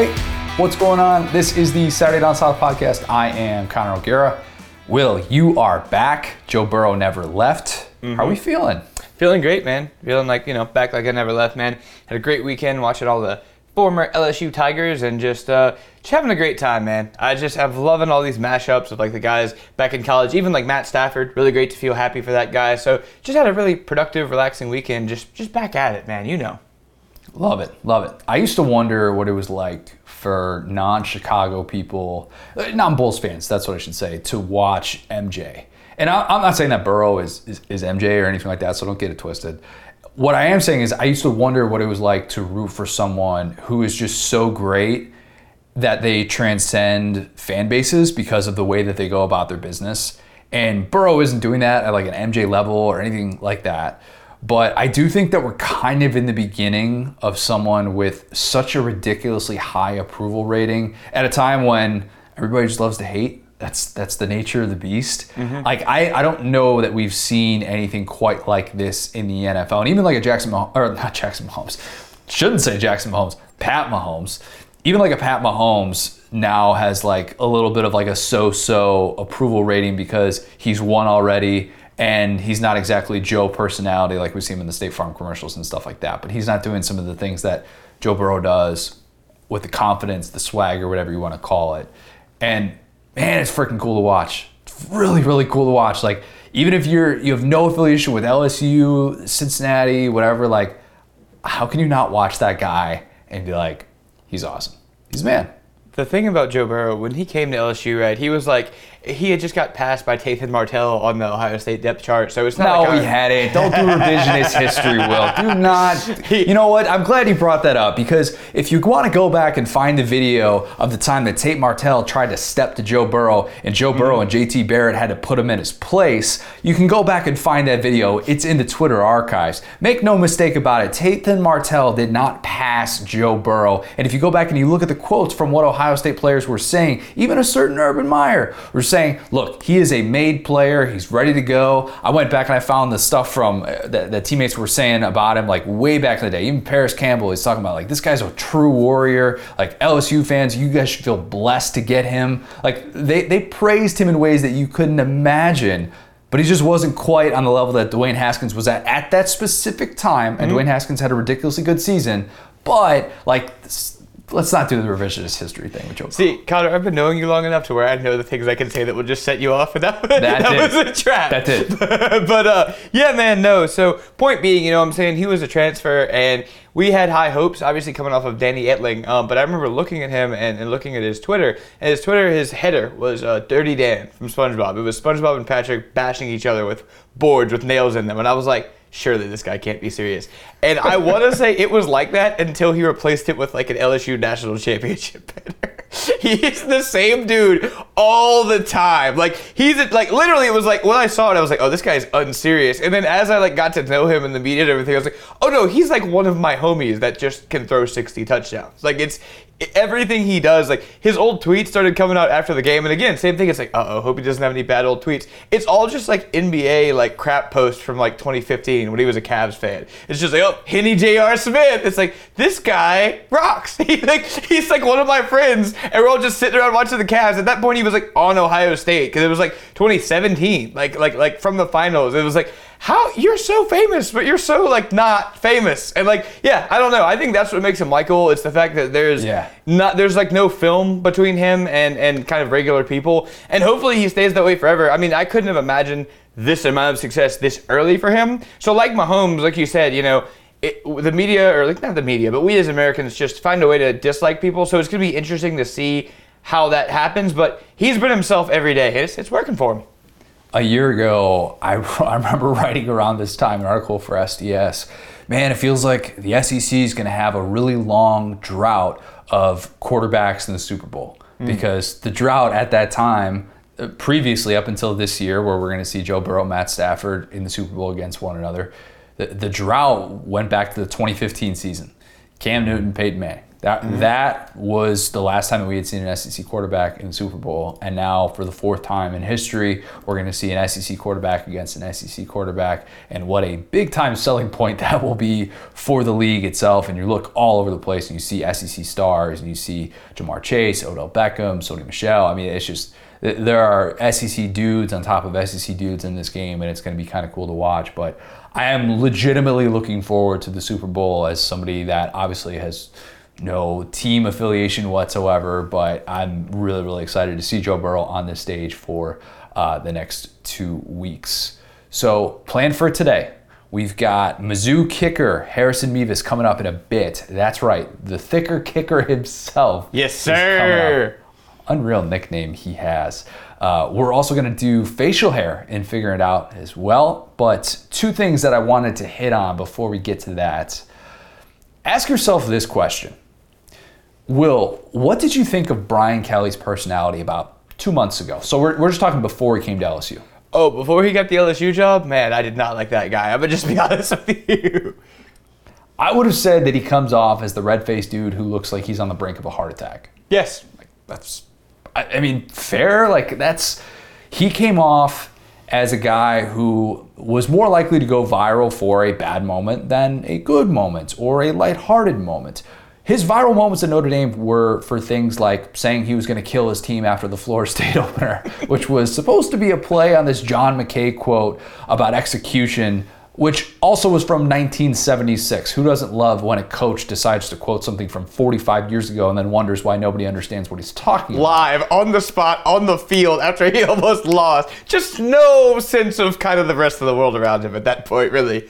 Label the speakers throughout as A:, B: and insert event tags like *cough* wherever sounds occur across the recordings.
A: Hey, what's going on? This is the Saturday Down South podcast. I am Connor O'Gara. Will, you are back. Joe Burrow never left. How are we feeling?
B: Feeling great, man. Feeling like, you know, back like I never left, man. Had a great weekend watching all the former LSU Tigers and just uh, just having a great time, man. I just have loving all these mashups of like the guys back in college, even like Matt Stafford. Really great to feel happy for that guy. So just had a really productive, relaxing weekend. Just just back at it, man. You know.
A: Love it, love it. I used to wonder what it was like for non-Chicago people, uh, non-Bulls fans, that's what I should say, to watch MJ. And I, I'm not saying that Burrow is, is, is MJ or anything like that, so don't get it twisted. What I am saying is I used to wonder what it was like to root for someone who is just so great that they transcend fan bases because of the way that they go about their business. And Burrow isn't doing that at like an MJ level or anything like that. But I do think that we're kind of in the beginning of someone with such a ridiculously high approval rating at a time when everybody just loves to hate. That's that's the nature of the beast. Mm-hmm. Like I, I don't know that we've seen anything quite like this in the NFL. And even like a Jackson Mah- or not Jackson Mahomes. Shouldn't say Jackson Mahomes. Pat Mahomes. Even like a Pat Mahomes now has like a little bit of like a so-so approval rating because he's won already and he's not exactly Joe personality like we see him in the State Farm commercials and stuff like that. But he's not doing some of the things that Joe Burrow does with the confidence, the swagger, whatever you want to call it. And man, it's freaking cool to watch. It's really, really cool to watch. Like even if you're you have no affiliation with LSU, Cincinnati, whatever, like how can you not watch that guy and be like, he's awesome. He's a man.
B: The thing about Joe Burrow, when he came to LSU, right, he was like, he had just got passed by Tathan Martell on the Ohio State depth chart. So it's not
A: No,
B: like
A: he
B: had
A: it. *laughs* Don't do revisionist history, Will. Do *laughs* not. You know what? I'm glad you brought that up because if you want to go back and find the video of the time that Tate Martell tried to step to Joe Burrow and Joe Burrow mm-hmm. and JT Barrett had to put him in his place, you can go back and find that video. It's in the Twitter archives. Make no mistake about it. Tathan Martell did not pass Joe Burrow. And if you go back and you look at the quotes from what Ohio State players were saying, even a certain Urban Meyer were saying, look, he is a made player. He's ready to go. I went back and I found the stuff from uh, that, that teammates were saying about him like way back in the day. Even Parris Campbell is talking about like this guy's a true warrior. Like LSU fans, you guys should feel blessed to get him. Like they, they praised him in ways that you couldn't imagine. But he just wasn't quite on the level that Dwayne Haskins was at at that specific time. And Dwayne Haskins had a ridiculously good season. But like, let's not do the revisionist history thing with Joe.
B: See, Connor, I've been knowing you long enough to where I know the things I can say that will just set you off, and that, that,
A: did.
B: was a trap.
A: That did. *laughs*
B: but uh, yeah, man, no. So point being, you know, what I'm saying he was a transfer, and we had high hopes, obviously coming off of Danny Etling. Um, but I remember looking at him and, and looking at his Twitter, and his Twitter, his header was uh, "Dirty Dan" from SpongeBob. It was SpongeBob and Patrick bashing each other with boards with nails in them, and I was like. Surely this guy can't be serious. And I want to say it was like that until he replaced it with like an LSU national championship banner. *laughs* He's the same dude all the time. Like he's like literally it was like when I saw it I was like, "Oh, this guy's unserious." And then as I like got to know him in the media and everything, I was like, "Oh no, he's like one of my homies that just can throw 60 touchdowns." Like it's everything he does, like his old tweets started coming out after the game and again, same thing it's like, "Uh-oh, hope he doesn't have any bad old tweets." It's all just like NBA like crap posts from like 2015 when he was a Cavs fan. It's just like, "Oh, Henny J.R. Smith." It's like, "This guy rocks." *laughs* He like he's like one of my friends and we're all just sitting around watching the Cavs. At that point he was like on Ohio State because it was like 2017, like like like from the finals. It was like how you're so famous, but you're so like not famous. And like, yeah, I don't know. I think that's what makes him Michael. It's the fact that there's
A: Yeah.
B: not there's like no film between him and and kind of regular people. And hopefully he stays that way forever. I mean, I couldn't have imagined this amount of success this early for him. So like Mahomes, like you said, you know. It, the media, or like not the media, but we as Americans just find a way to dislike people. So it's going to be interesting to see how that happens. But he's been himself every day. It's, it's working for him.
A: A year ago, I, *laughs* I remember writing around this time an article for SDS. Man, it feels like the SEC is going to have a really long drought of quarterbacks in the Super Bowl because the drought at that time, uh, previously up until this year, where we're going to see Joe Burrow, Matt Stafford in the Super Bowl against one another, the, the drought went back to the 2015 season. Cam Newton, Peyton Manning. That mm-hmm. that was the last time that we had seen an SEC quarterback in the Super Bowl, and now for the fourth time in history, we're going to see an SEC quarterback against an SEC quarterback, and what a big time selling point *laughs* that will be for the league itself. And you look all over the place, and you see SEC stars, and you see Ja'Marr Chase, Odell Beckham, Sony Michel. I mean, it's just there are SEC dudes on top of SEC dudes in this game, and it's going to be kind of cool to watch. But I am legitimately looking forward to the Super Bowl as somebody that obviously has no team affiliation whatsoever, but I'm really, really excited to see Joe Burrow on this stage for uh, the next two weeks. So, plan for today. We've got Mizzou kicker Harrison Mevis coming up in a bit. That's right, the thicker kicker *laughs* himself.
B: Yes, sir.
A: Unreal nickname he has. Uh, we're also going to do facial hair and figure it out as well. But two things that I wanted to hit on before we get to that. Ask yourself this question Will, what did you think of Brian Kelly's personality about two months ago? So we're, we're just talking before he came to LSU.
B: Oh, before he got the LSU job, man, I did not like that guy. I'm gonna just be *laughs* honest with you.
A: I would have said that he comes off as the red faced dude who looks like he's on the brink of a heart attack.
B: Yes.
A: That's, I, I mean, fair. Like, that's, he came off as a guy who was more likely to go viral for a bad moment than a good moment or a lighthearted moment. His viral moments at Notre Dame were for things like saying he was going to kill his team after the Florida *laughs* State opener, which was supposed to be a play on this John McKay quote about execution, which also was from 1976. Who doesn't love when a coach decides to quote something from 45 years ago and then wonders why nobody understands what he's talking about?
B: Live, on the spot, on the field, after he *laughs* almost lost. Just no sense of kind of the rest of the world around him at that point, really.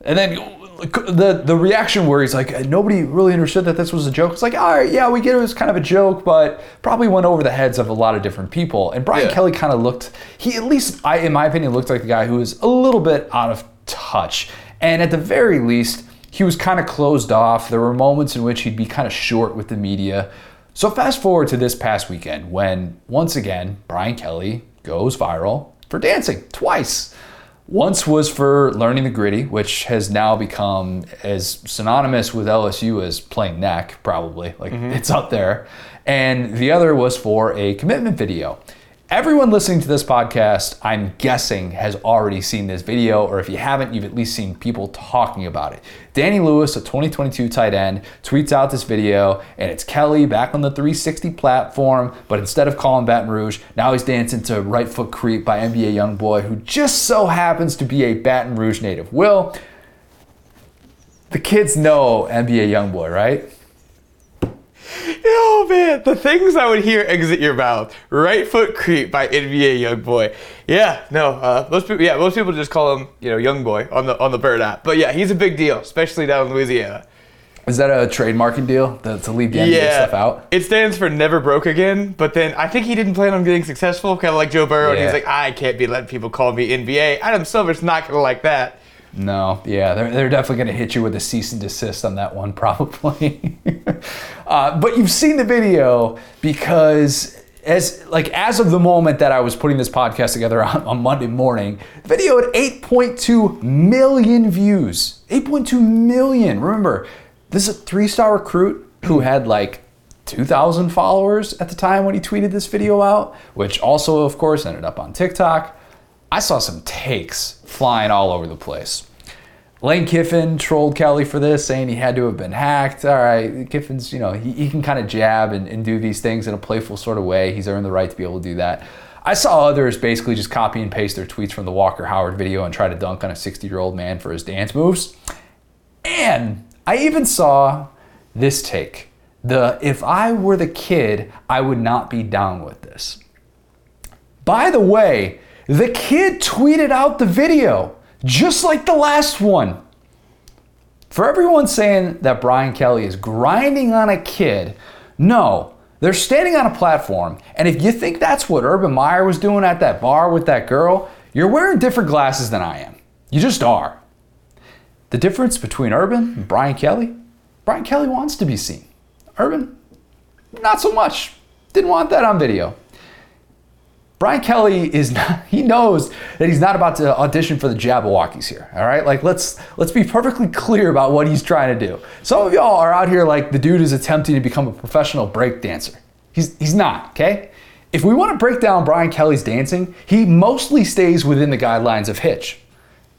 A: And then the the reaction where he's like, nobody really understood that this was a joke. It's like, all right, yeah, we get it was kind of a joke, but probably went over the heads of a lot of different people. And Brian
B: Yeah.
A: Kelly kind of looked, he at least, I in my opinion, looked like the guy who was a little bit out of touch. And at the very least, he was kind of closed off. There were moments in which he'd be kind of short with the media. So fast forward to this past weekend when once again Brian Kelly goes viral for dancing twice. Once was for learning the Griddy, which has now become as synonymous with LSU as playing neck, probably. Like mm-hmm. it's up there. And the other was for a commitment video. Everyone listening to this podcast, I'm guessing, has already seen this video, or if you haven't, you've at least seen people talking about it. Danny Lewis, a 2022 tight end, tweets out this video, and it's Kelly back on the 360 platform, but instead of calling Baton Rouge, now he's dancing to Right Foot Creep by NBA Youngboy, who just so happens to be a Baton Rouge native. Will, the kids know NBA Youngboy, right?
B: Oh man, the things I would hear exit your mouth. Right foot creep by NBA Young Boy. Yeah, no, uh, most people, yeah, most people just call him, you know, Young Boy on the on the Bird app. But yeah, he's a big deal, especially down in Louisiana.
A: Is that a trademarking deal to, to leave the NBA
B: yeah,
A: stuff out?
B: it stands for never broke again. But then I think he didn't plan on getting successful, kind of like Joe Burrow. And he's like, I can't be letting people call me NBA. Adam Silver's not gonna like that.
A: No, yeah, they're, they're definitely going to hit you with a cease and desist on that one, *laughs* probably. Uh, but you've seen the video because as like as of the moment that I was putting this podcast together *laughs* on, on Monday morning, the video had 8.2 million views. 8.2 million. Remember, this is a three-star recruit who had like 2,000 followers at the time when he tweeted this video out, which also, of course, ended up on TikTok. I saw some takes flying all over the place. Lane Kiffin trolled Kelly for this, saying he had to have been hacked. All right, Kiffin's, you know, he, he can kind of jab and, and do these things in a playful sort of way. He's earned the right to be able to do that. I saw others basically just copy and paste their tweets from the Walker Howard video and try to dunk on a 60 year old man for his dance moves. And I even saw this take. The if I were the kid, I would not be down with this. By the way, the kid tweeted out the video, just like the last one. For everyone saying that Brian Kelly is grinding on a kid, no, they're standing on a platform. And if you think that's what Urban Meyer was doing at that bar with that girl, you're wearing different glasses than I am. You just are. The difference between Urban and Brian Kelly Brian Kelly wants to be seen. Urban, not so much. Didn't want that on video. Brian Kelly is not, *laughs* he knows that he's not about to audition for the Jabbawockeez here. All right. Like let's let's be perfectly clear about what he's trying to do. Some of y'all are out here like the dude is attempting to become a professional break dancer. He's he's not, okay? If we want to break down Brian Kelly's dancing, he mostly stays within the guidelines of Hitch.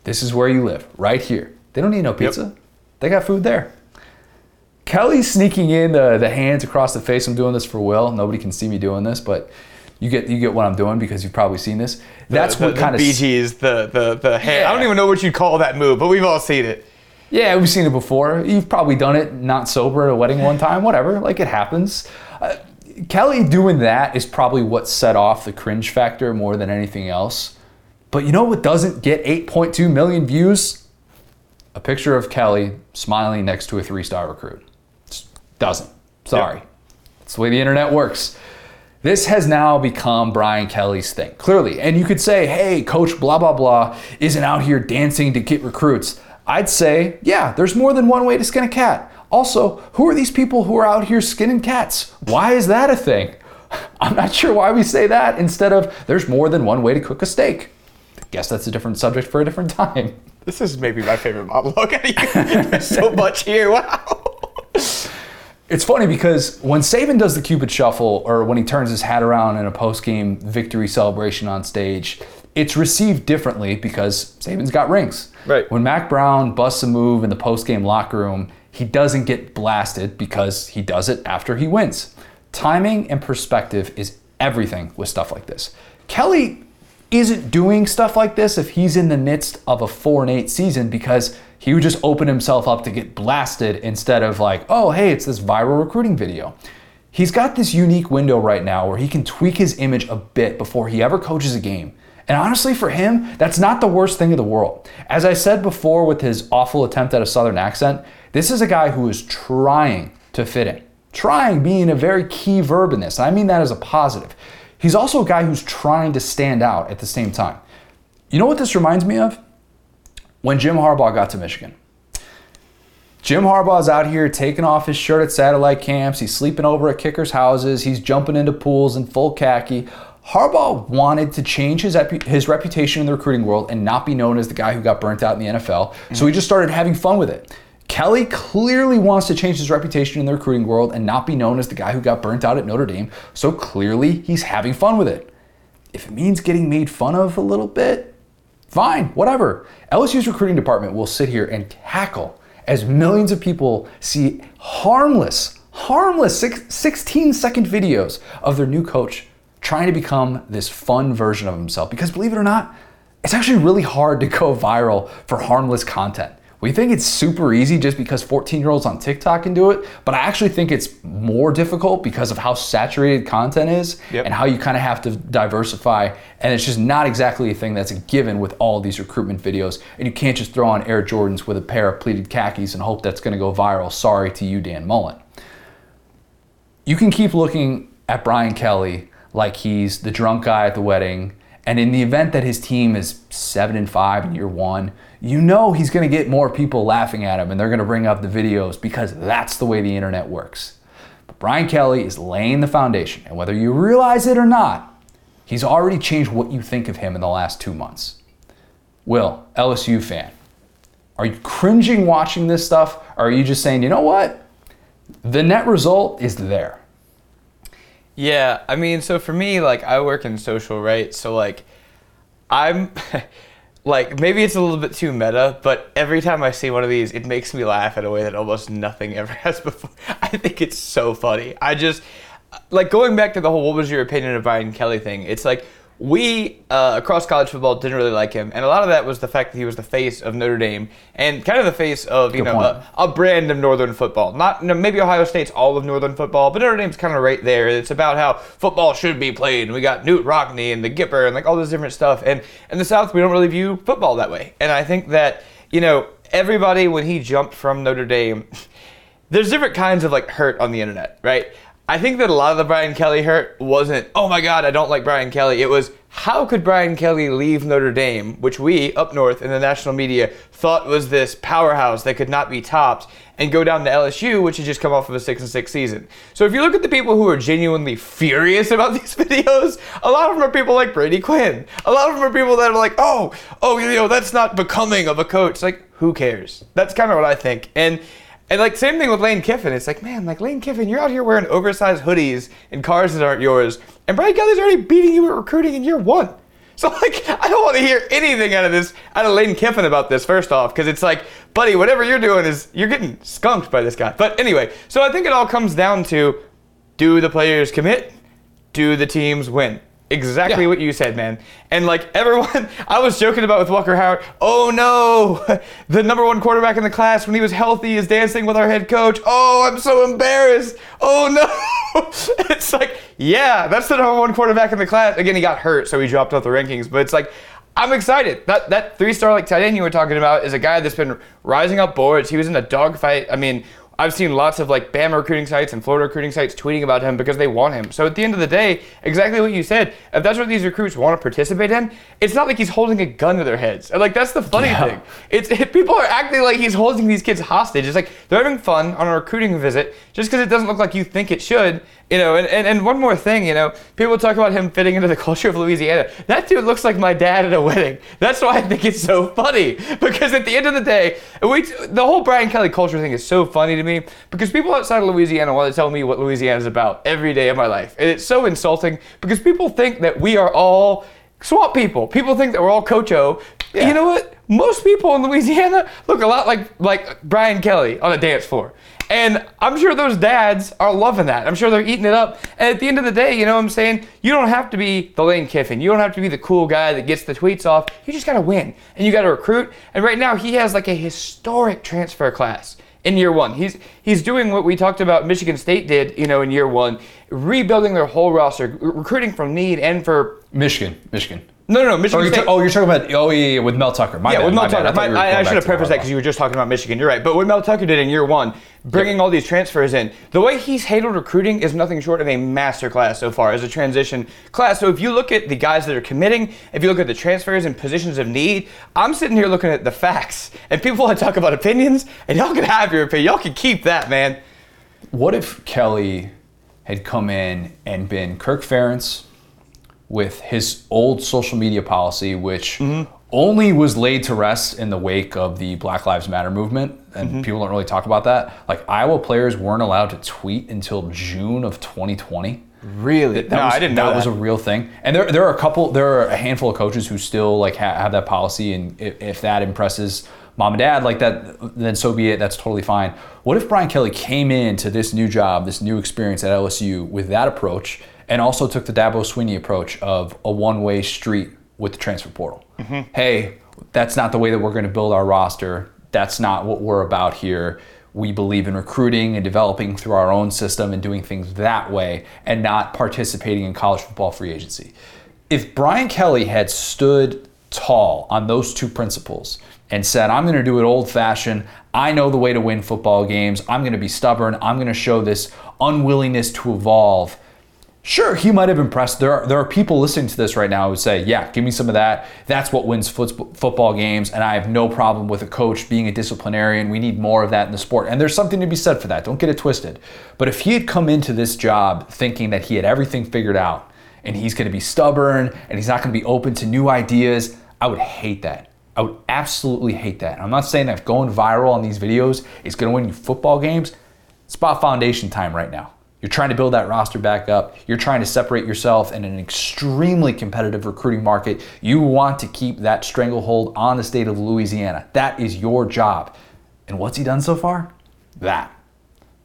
A: This is where you live, right here. They don't need no pizza. Yep. They got food there. Kelly's sneaking in the, the hands across the face. I'm doing this for Will. Nobody can see me doing this, but you get you get what I'm doing because you've probably seen this. That's
B: the,
A: what kind of
B: BG's the the the hand. Yeah. I don't even know what you'd call that move, but we've all seen it.
A: Yeah, we've seen it before. You've probably done it not sober at a wedding one time. Whatever, like it happens. Uh, Kelly doing that is probably what set off the cringe factor more than anything else. But you know what doesn't get 8.2 million views? A picture of Kelly smiling next to a three-star recruit. Just doesn't. Sorry. Yep. That's the way the internet works. This has now become Brian Kelly's thing, clearly. And you could say, hey, coach blah, blah, blah isn't out here dancing to get recruits. I'd say, yeah, there's more than one way to skin a cat. Also, who are these people who are out here skinning cats? Why is that a thing? *laughs* I'm not sure why we say that instead of there's more than one way to cook a steak. Guess that's a different subject for a different *laughs* time.
B: This is maybe my favorite monologue. *laughs* There's so much here. Wow.
A: It's funny because when Saban does the Cupid Shuffle or when he turns his hat around in a post-game victory celebration on stage, it's received differently because Saban's got rings.
B: Right.
A: When Mack Brown busts a move in the post-game locker room, he doesn't get blasted because he does it after he wins. Timing and perspective is everything with stuff like this. Kelly isn't doing stuff like this if he's in the midst of a 4 and 8 season because he would just open himself up to get blasted instead of like, oh, hey, it's this viral recruiting video. He's got this unique window right now where he can tweak his image a bit before he ever coaches a game. And honestly, for him, that's not the worst thing in the world. As I said before with his awful attempt at a southern accent, this is a guy who is trying to fit in. Trying being a very key verb in this. I mean that as a positive. He's also a guy who's trying to stand out at the same time. You know what this reminds me of? when Jim Harbaugh got to Michigan. Jim Harbaugh's out here taking off his shirt at satellite camps. He's sleeping over at kickers' houses. He's jumping into pools in full khaki. Harbaugh wanted to change his, his reputation in the recruiting world and not be known as the guy who got burnt out in the NFL. Mm-hmm. So he just started having fun with it. Kelly clearly wants to change his reputation in the recruiting world and not be known as the guy who got burnt out at Notre Dame. So clearly he's having fun with it. If it means getting made fun of a little bit, Fine, whatever. LSU's recruiting department will sit here and cackle as millions of people see harmless, harmless 16 second videos of their new coach trying to become this fun version of himself. Because believe it or not, it's actually really hard to go viral for harmless content. We think it's super easy just because 14 year olds on TikTok can do it, but I actually think it's more difficult because of how saturated content is yep. and how you kind of have to diversify. And it's just not exactly a thing that's a given with all these recruitment videos. And you can't just throw on Air Jordans with a pair of pleated khakis and hope that's going to go viral. Sorry to you, Dan Mullen. You can keep looking at Brian Kelly like he's the drunk guy at the wedding. And in the event that his team is seven and five in year one, you know he's going to get more people laughing at him and they're going to bring up the videos because that's the way the internet works. But Brian Kelly is laying the foundation, and whether you realize it or not, he's already changed what you think of him in the last two months. Will, LSU fan, are you cringing watching this stuff? Or are you just saying, you know what? The net result is there.
B: Yeah, I mean, so for me, like, I work in social, right? So, like, I'm. *laughs* like maybe it's a little bit too meta, but every time I see one of these, it makes me laugh in a way that almost nothing ever *laughs* has before. I think it's so funny. I just like going back to the whole "what was your opinion of Brian Kelly" thing. It's like we uh, across college football didn't really like him, and a lot of that was the fact that he was the face of Notre Dame and kind of the face of you Good know a, a, brand of Northern football. Not you know, maybe Ohio State's all of Northern football, but Notre Dame's kind of right there. It's about how football should be played. And we got Knute Rockne and the Gipper and like all this different stuff. And in the South, we don't really view football that way. And I think that you know everybody when he jumped from Notre Dame, *laughs* there's different kinds of like hurt on the internet, right? I think that a lot of the Brian Kelly hurt wasn't, oh my God, I don't like Brian Kelly. It was, how could Brian Kelly leave Notre Dame, which we up north in the national media thought was this powerhouse that could not be topped, and go down to LSU, which had just come off of a six and six season. So if you look at the people who are genuinely furious about *laughs* these videos, a lot of them are people like Brady Quinn. A lot of them are people that are like, oh, oh, you know, that's not becoming of a coach. Like, who cares? That's kind of what I think. And and like same thing with Lane Kiffin. It's like, man, like Lane Kiffin, you're out here wearing oversized hoodies in cars that aren't yours, and Brian Kelly's already beating you at recruiting in year one. So like, I don't want to hear anything out of this, out of Lane Kiffin about this. First off, because it's like, buddy, whatever you're doing is you're getting skunked by this guy. But anyway, so I think it all comes down to, do the players commit? Do the teams win? Exactly
A: Yeah.
B: what you said, man. And like everyone, *laughs* I was joking about with Walker Howard. Oh no, *laughs* the number one quarterback in the class when he was healthy is dancing with our head coach. Oh, I'm so embarrassed. Oh no. *laughs* it's like, yeah, that's the number one quarterback in the class. Again, he got hurt, so he dropped off the rankings. But it's like, I'm excited. That that three star like tight end you were talking about is a guy that's been rising up boards. He was in a dogfight. I mean, I've seen lots of like Bama recruiting sites and Florida recruiting sites tweeting about him because they want him. So at the end of the day, exactly what you said. If that's what these recruits want to participate in, it's not like he's holding a gun to their heads. And like that's the funny
A: Yeah.
B: thing. It's it, *laughs* people are acting like he's holding these kids hostage. It's like they're having fun on a recruiting visit just because it doesn't look like you think it should. You know, and, and, and one more thing, you know, people talk about him fitting into the culture of Louisiana. That dude looks like my dad at a wedding. That's why I think it's so funny. *laughs* Because at the end of the day, we, the whole Brian Kelly culture thing is so funny to me because people outside of Louisiana want to tell me what Louisiana is about every day of my life. And it's so insulting because people think that we are all swamp people. People think that we're all Cocho. O. You know what? Most people in Louisiana look a lot like like Brian Kelly on a dance floor. And I'm sure those dads are loving that. I'm sure they're eating it up. And at the end of the day, you know what I'm saying? You don't have to be the Lane Kiffin. You don't have to be the cool guy that gets the tweets off. You just got to win. And you got to recruit. And right now, he has like a historic transfer class in year one. He's he's doing what we talked about Michigan State did, you know, in year one, rebuilding their whole roster, recruiting from need and for
A: Michigan, Michigan.
B: No, no, no,
A: Oh,
B: Michigan
A: you're,
B: State.
A: ta- oh, you're talking about oh yeah, yeah, with Mel Tucker. My
B: Yeah,
A: bad,
B: with Mel
A: my.
B: Tucker.
A: were
B: I, I
A: going
B: should have prefaced that because you were just talking about Michigan. You're right. But what Mel Tucker did in year one, bringing all these transfers in, the way he's handled recruiting is nothing short of a masterclass so far as a transition class. So if you look at the guys that are committing, if you look at the transfers and positions of need, I'm sitting here looking at the facts. And people want to talk about opinions, and y'all can have your opinion. Y'all can keep that, man.
A: What if Kelly had come in and been Kirk Ferentz with his old social media policy, which mm-hmm. only was laid to rest in the wake of the Black Lives Matter movement, and mm-hmm. people don't really talk about that. Like Iowa players weren't allowed to tweet until June of 2020.
B: Really?
A: That
B: no,
A: was,
B: I didn't know
A: that
B: that.
A: was a real thing. And there, there are a couple, there are a handful of coaches who still like ha- have that policy, and if, if that impresses mom and dad like that, then so be it. That's totally fine. What if Brian Kelly came into this new job, this new experience at LSU with that approach, and also took the Dabo Swinney approach of a one-way street with the transfer portal? Mm-hmm. Hey, that's not the way that we're going to build our roster. That's not what we're about here we believe in recruiting and developing through our own system and doing things that way and not participating in college football free agency. If Brian Kelly had stood tall on those two principles and said, I'm going to do it old fashioned, I know the way to win football games, I'm going to be stubborn, I'm going to show this unwillingness to evolve. Sure, he might have impressed. There are, there are people listening to this right now who say, Yeah, give me some of that. That's what wins foot, football games. And I have no problem with a coach being a disciplinarian. We need more of that in the sport. And there's something to be said for that. Don't get it twisted. But if he had come into this job thinking that he had everything figured out and he's going to be stubborn and he's not going to be open to new ideas, I would hate that. I would absolutely hate that. I'm not saying that going viral on these videos is going to win you football games. It's about foundation time right now. You're trying to build that roster back up. You're trying to separate yourself in an extremely competitive recruiting market. You want to keep that stranglehold on the state of Louisiana. That is your job. And what's he done so far? That.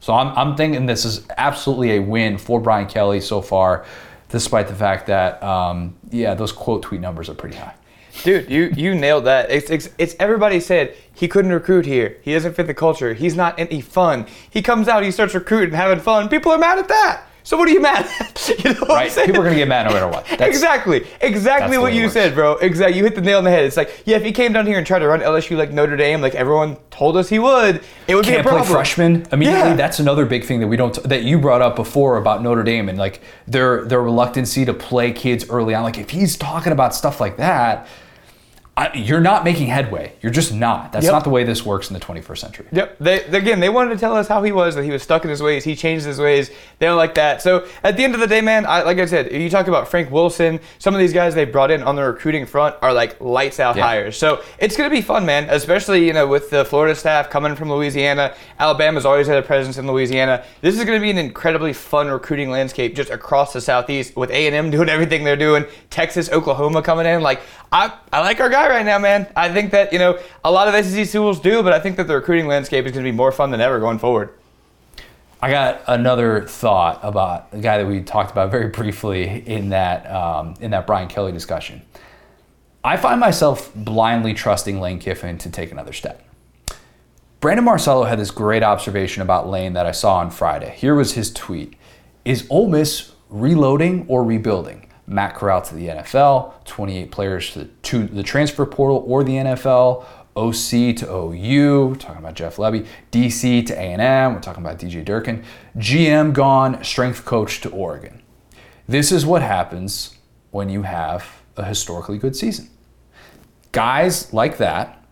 A: So I'm, I'm thinking this is absolutely a win for Brian Kelly so far, despite the fact that, um, yeah, those quote tweet numbers are pretty high.
B: Dude, you you nailed that. It's, it's it's everybody said he couldn't recruit here. He doesn't fit the culture. He's not any fun. He comes out, he starts recruiting, having fun. People are mad at that. So what are you mad at? *laughs* you know
A: Right? People are gonna get mad no matter what. That's-
B: exactly, exactly what you
A: works.
B: said, bro. Exactly, you hit the nail on the head. It's like, yeah, if he came down here and tried to run LSU like Notre Dame, like everyone told us he would, it would
A: can't
B: be a
A: play
B: problem.
A: freshmen immediately.
B: Yeah.
A: That's another big thing that we don't that you brought up before about Notre Dame and like their their reluctancy to play kids early on. Like if he's talking about stuff like that, I, you're not making headway. You're just not. That's
B: Yep.
A: not the way this works in the 21st century.
B: Yep. They, they- again, they wanted to tell us how he was, that he was stuck in his ways. He changed his ways. They don't like that. So at the end of the day, man, I, like I said, you talk about Frank Wilson. Some of these guys they brought in on the recruiting front are like lights out
A: Yeah.
B: hires. So it's gonna be fun, man. Especially you know with the Florida staff coming from Louisiana. Alabama's always had a presence in Louisiana. This is gonna be an incredibly fun recruiting landscape just across the southeast with A and M *laughs* doing everything they're doing. Texas, Oklahoma coming in. Like I, I like our right now, man. I think that you know a lot of SEC schools do, but I think that the recruiting landscape is going to be more fun than ever going forward.
A: I got another thought about a guy that we talked about very briefly in that um, in that Brian Kelly discussion. I find myself blindly trusting Lane Kiffin to take another step. Brandon Marcello had this great observation about Lane that I saw on Friday. Here was his tweet: "Is Ole Miss reloading or rebuilding?" Matt Corral to the NFL, 28 players to, to the transfer portal or the NFL, OC to OU, talking about Jeff Lebby, DC to A&M, we're talking about DJ Durkin, GM gone, strength coach to Oregon. This is what happens when you have a historically good season. Guys like that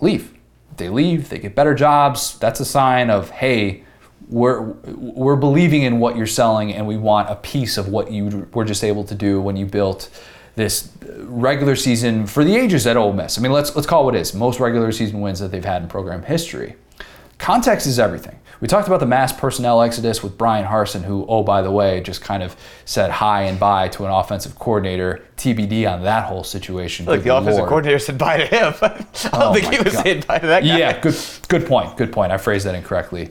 A: leave. They leave, they get better jobs. That's a sign of, hey, we're we're believing in what you're selling and we want a piece of what you were just able to do when you built this regular season for the ages at Ole Miss. I mean, let's let's call it what it is. Most regular season wins that they've had in program history. Context is everything. We talked about the mass personnel exodus with Brian Harsin, who, oh, by the way, just kind of said hi and bye to an offensive coordinator. TBD on that whole situation.
B: Like
A: Good
B: the offensive coordinator said bye to him. *laughs* I don't
A: Oh
B: think he was
A: God.
B: saying bye to that guy.
A: Yeah, good good point. Good point. I phrased that incorrectly.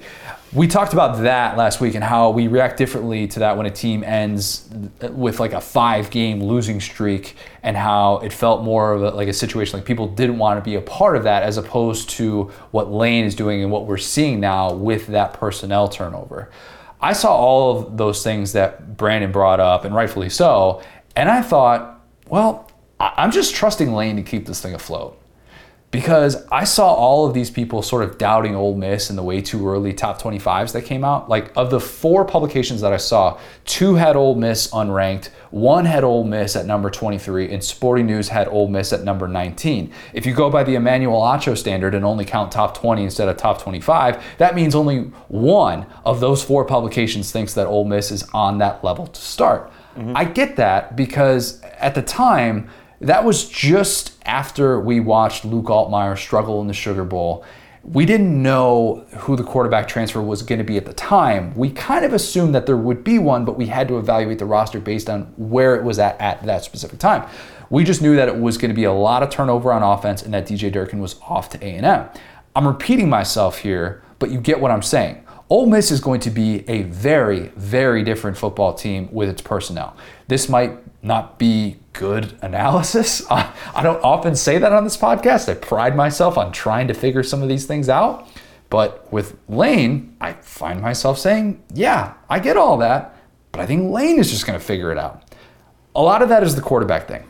A: We talked about that last week and how we react differently to that when a team ends with like a five game losing streak and how it felt more of a, like a situation like people didn't want to be a part of that as opposed to what Lane is doing and what we're seeing now with that personnel turnover. I saw all of those things that Brandon brought up and rightfully so, and I thought, well, I'm just trusting Lane to keep this thing afloat because I saw all of these people sort of doubting Ole Miss in the way too early top 25s that came out. Like of the four publications that I saw, two had Ole Miss unranked, one had Ole Miss at number 23, and Sporting News had Ole Miss at number 19. If you go by the Emmanuel Acho standard and only count top 20 instead of top 25, that means only one of those four publications thinks that Ole Miss is on that level to start. Mm-hmm. I get that because at the time, that was just after we watched Luke Altmyer struggle in the Sugar Bowl. We didn't know who the quarterback transfer was going to be at the time. We kind of assumed that there would be one, but we had to evaluate the roster based on where it was at at that specific time. We just knew that it was going to be a lot of turnover on offense and that DJ Durkin was off to A&M. I'm repeating myself here, but you get what I'm saying. Ole Miss is going to be a very, very different football team with its personnel. This might not be good analysis. *laughs* I, I don't often say that on this podcast. I pride myself on trying to figure some of these things out. But with Lane, I find myself saying, yeah, I get all that, but I think Lane is just going to figure it out. A lot of that is the quarterback thing.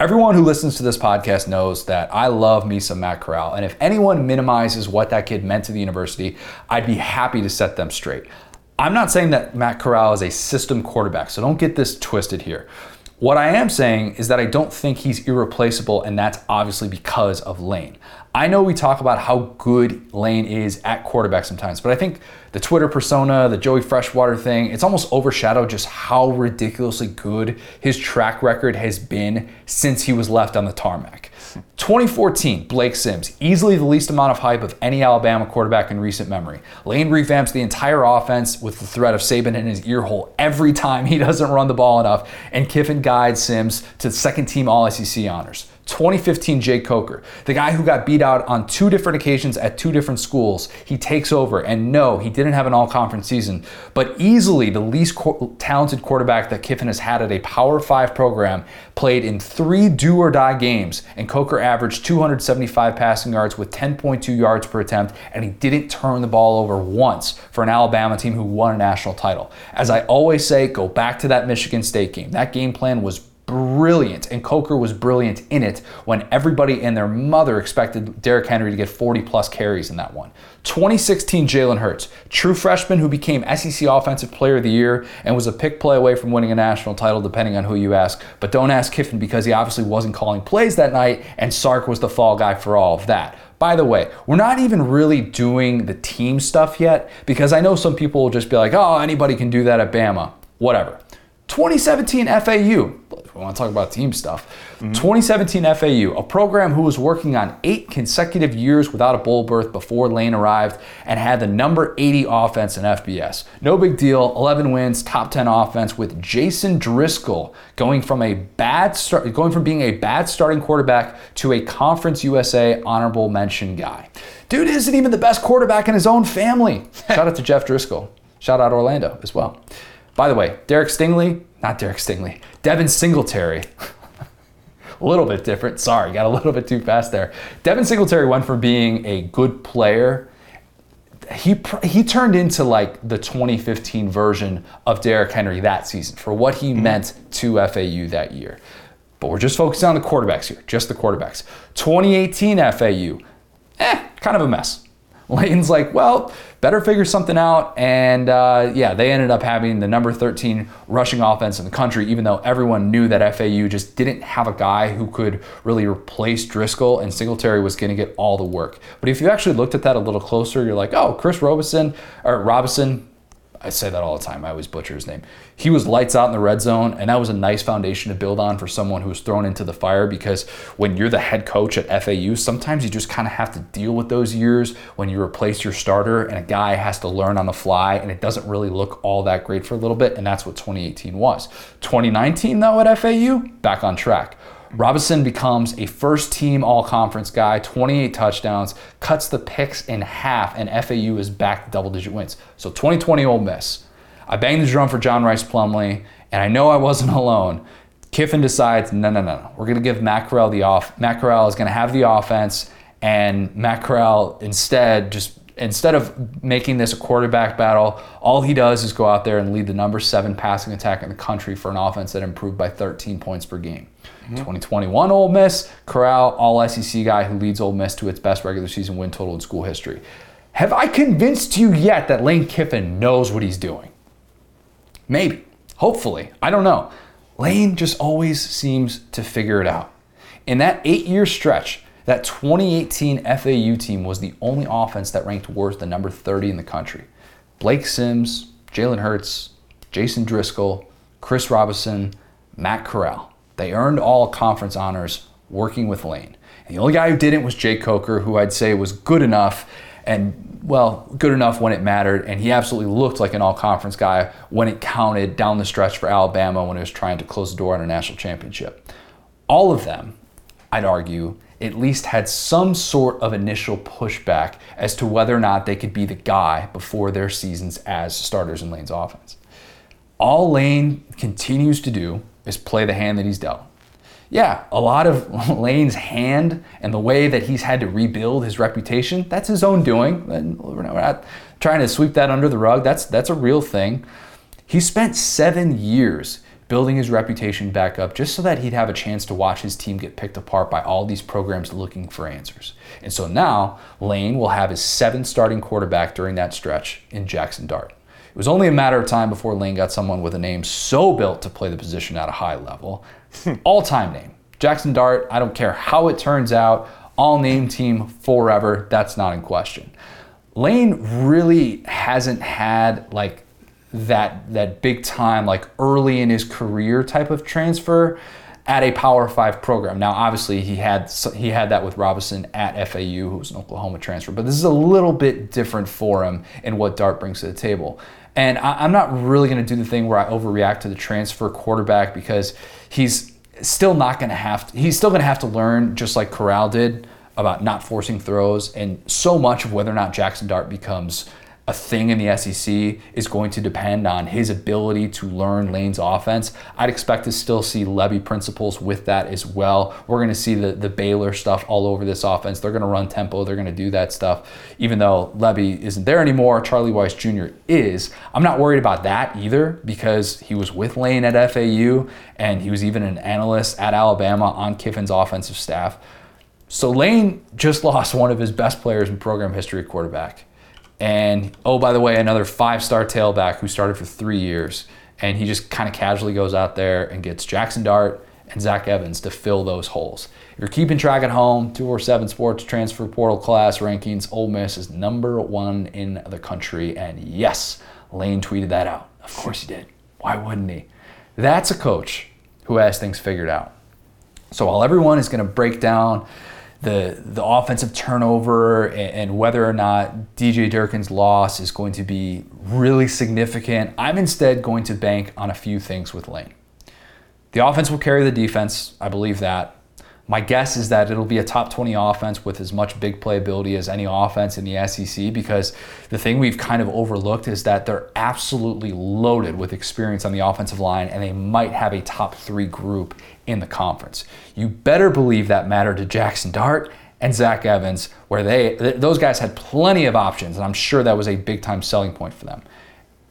A: Everyone who listens to this podcast knows that I love me some Matt Corral, and if anyone minimizes what that kid meant to the university, I'd be happy to set them straight. I'm not saying that Matt Corral is a system quarterback, so don't get this twisted here. What I am saying is that I don't think he's irreplaceable, and that's obviously because of Lane. I know we talk about how good Lane is at quarterback sometimes, but I think the Twitter persona, the Joey Freshwater thing, it's almost overshadowed just how ridiculously good his track record has been since he was left on the tarmac. 2014, Blake Sims, easily the least amount of hype of any Alabama quarterback in recent memory. Lane revamps the entire offense with the threat of Saban in his ear hole every time he *laughs* doesn't run the ball enough, and Kiffin guides Sims to second team All SEC honors. 2015 Jake Coker, the guy who got beat out on two different occasions at two different schools, he takes over. And no, he didn't have an all conference season, but easily the least co- talented quarterback that Kiffin has had at a Power Five program, played in three do or die games. And Coker averaged 275 passing yards with 10.2 yards per attempt, and he didn't turn the ball over once for an Alabama team who won a national title. As I always say, go back to that Michigan State game. That game plan was brilliant, and Coker was brilliant in it when everybody and their mother expected Derrick Henry to get 40 plus carries in that one. 2016 Jalen Hurts, true freshman who became SEC Offensive Player of the Year and was a pick play away from winning a national title, depending on who you ask. But don't ask Kiffin because he obviously wasn't calling plays that night, and Sark was the fall guy for all of that. By the way, we're not even really doing the team stuff yet because I know some people will just be like, oh, anybody can do that at Bama. Whatever. 2017 FAU, we want to talk about team stuff. Mm-hmm. 2017 FAU, a program who was working on eight consecutive years without a bowl berth before Lane arrived and had the number 80 offense in FBS. No big deal, 11 wins, top 10 offense with Jason Driskel going from a bad start, going from being a bad starting quarterback to a Conference USA honorable mention guy. Dude isn't even the best quarterback in his own family. *laughs* Shout out to Jeff Driskel. Shout out Orlando as well. By the way, Derek Stingley, not Derek Stingley, Devin Singletary. *laughs* a little bit different. Sorry, got a little bit too fast there. Devin Singletary went from being a good player. He, he turned into like the 2015 version of Derrick Henry that season for what he mm-hmm. meant to FAU that year. But we're just focusing on the quarterbacks here, just the quarterbacks. 2018 FAU, eh, kind of a mess. Lane's like, well, better figure something out. And uh, yeah, they ended up having the number 13 rushing offense in the country, even though everyone knew that FAU just didn't have a guy who could really replace Driskel, and Singletary was going to get all the work. But if you actually looked at that a little closer, you're like, oh, Chris Robinson or Robinson, I say that all the time. I always butcher his name. He was lights out in the red zone, and that was a nice foundation to build on for someone who was thrown into the fire because when you're the head coach at FAU, sometimes you just kind of have to deal with those years when you replace your starter and a guy has to learn on the fly, and it doesn't really look all that great for a little bit, and that's what 2018 was. 2019, though, at FAU, back on track. Robinson becomes a first team all conference guy, 28 touchdowns, cuts the picks in half, and FAU is back to double digit wins. So 2020 Ole Miss. I banged the drum for John Rhys Plumlee, and I know I wasn't *laughs* alone. Kiffin decides, no, no, no, no. We're going to give Matt Corral the off. Matt Corral is going to have the offense, and Matt Corral instead just instead of making this a quarterback battle, all he does is go out there and lead the number seven passing attack in the country for an offense that improved by 13 points per game. Mm-hmm. 2021 Ole Miss, Corral, all SEC guy who leads Ole Miss to its best regular season win total in school history. Have I convinced you yet that Lane Kiffin knows what he's doing? Maybe. Hopefully. I don't know. Lane just always seems to figure it out. In that eight year stretch, that 2018 FAU team was the only offense that ranked worse than number 30 in the country. Blake Sims, Jalen Hurts, Jason Driskel, Chris Robinson, Matt Corral. They earned all conference honors working with Lane. And the only guy who didn't was Jake Coker, who I'd say was good enough and, well, good enough when it mattered. And he absolutely looked like an all conference guy when it counted down the stretch for Alabama when it was trying to close the door on a national championship. All of them, I'd argue, at least had some sort of initial pushback as to whether or not they could be the guy before their seasons as starters in Lane's offense. All Lane continues to do is play the hand that he's dealt. Yeah, a lot of *laughs* Lane's hand and the way that he's had to rebuild his reputation, that's his own doing. We're not trying to sweep that under the rug. That's that's a real thing. He spent 7 years building his reputation back up just so that he'd have a chance to watch his team get picked apart by all these programs looking for answers. And so now Lane will have his seventh starting quarterback during that stretch in Jackson Dart. It was only a matter of time before Lane got someone with a name so built to play the position at a high level. *laughs* All time name. Jackson Dart, I don't care how it turns out, all name team forever. That's not in question. Lane really hasn't had like that that big time like early in his career type of transfer at a Power Five program. Now, obviously, he had he had that with Robinson at FAU, who was an Oklahoma transfer, but this is a little bit different for him in what Dart brings to the table. And I, am not really going to do the thing where I overreact to the transfer quarterback because he's still not going to have to, he's still going to have to learn just like Corral did about not forcing throws and so much of whether or not Jackson Dart becomes a thing in the SEC is going to depend on his ability to learn Lane's offense. I'd expect to still see Lebby principles with that as well. We're going to see the, the Baylor stuff all over this offense. They're going to run tempo, they're going to do that stuff. Even though Lebby isn't there anymore, Charlie Weis Jr. is. I'm not worried about that either because he was with Lane at FAU and he was even an analyst at Alabama on Kiffin's offensive staff. So Lane just lost one of his best players in program history quarterback. And oh, by the way, another five star tailback who started for three years. And he just kind of casually goes out there and gets Jackson Dart and Zach Evans to fill those holes. If you're keeping track at home, 247 Sports transfer portal class rankings, Ole Miss is number one in the country. And yes, Lane tweeted that out. Of course he did. Why wouldn't he? That's a coach who has things figured out. So while everyone is going to break down the the offensive turnover and, and, whether or not DJ Durkin's loss is going to be really significant. I'm instead going to bank on a few things with Lane. The offense will carry the defense. I believe that. My guess is that it'll be a top 20 offense with as much big playability as any offense in the SEC because the thing we've kind of overlooked is that they're absolutely loaded with experience on the offensive line and they might have a top three group in the conference. You better believe that mattered to Jackson Dart and Zach Evans, where they those guys had plenty of options, and I'm sure that was a big time selling point for them.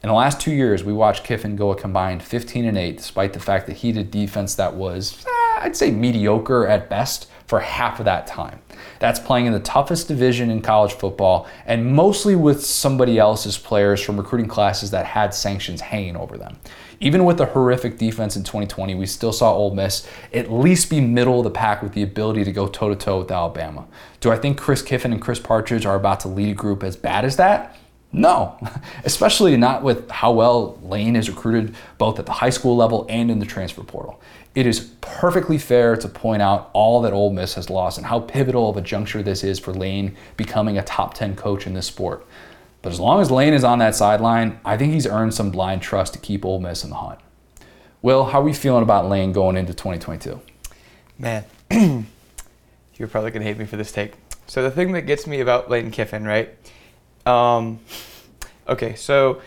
A: In the last two years, we watched Kiffin go a combined 15 and 8, despite the fact that he did defense that was, I'd say, mediocre at best for half of that time. That's playing in the toughest division in college football and mostly with somebody else's players from recruiting classes that had sanctions hanging over them. Even with the horrific defense in 2020, we still saw Ole Miss at least be middle of the pack with the ability to go toe to toe with Alabama. Do I think Chris Kiffin and Chris Partridge are about to lead a group as bad as that? No, *laughs* especially not with how well Lane is recruited both at the high school level and in the transfer portal. It is perfectly fair to point out all that Ole Miss has lost and how pivotal of a juncture this is for Lane becoming a top 10 coach in this sport. But as long as Lane is on that sideline, I think he's earned some blind trust to keep Ole Miss in the hunt. Will, how are we feeling about Lane going into 2022?
B: Man, *clears throat* you're probably going to hate me for this take. So the thing that gets me about Lane Kiffin, right? Um, okay, so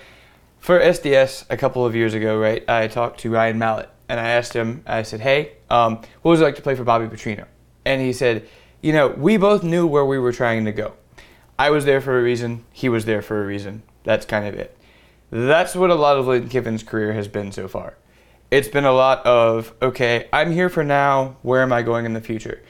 B: for SDS a couple of years ago, right, I talked to Ryan Mallett and I asked him, I said, hey, um, what was it like to play for Bobby Petrino? And he said, you know, we both knew where we were trying to go. I was there for a reason, he was there for a reason. That's kind of it. That's what a lot of Lane Kiffin's career has been so far. It's been a lot of, okay, I'm here for now, where am I going in the future?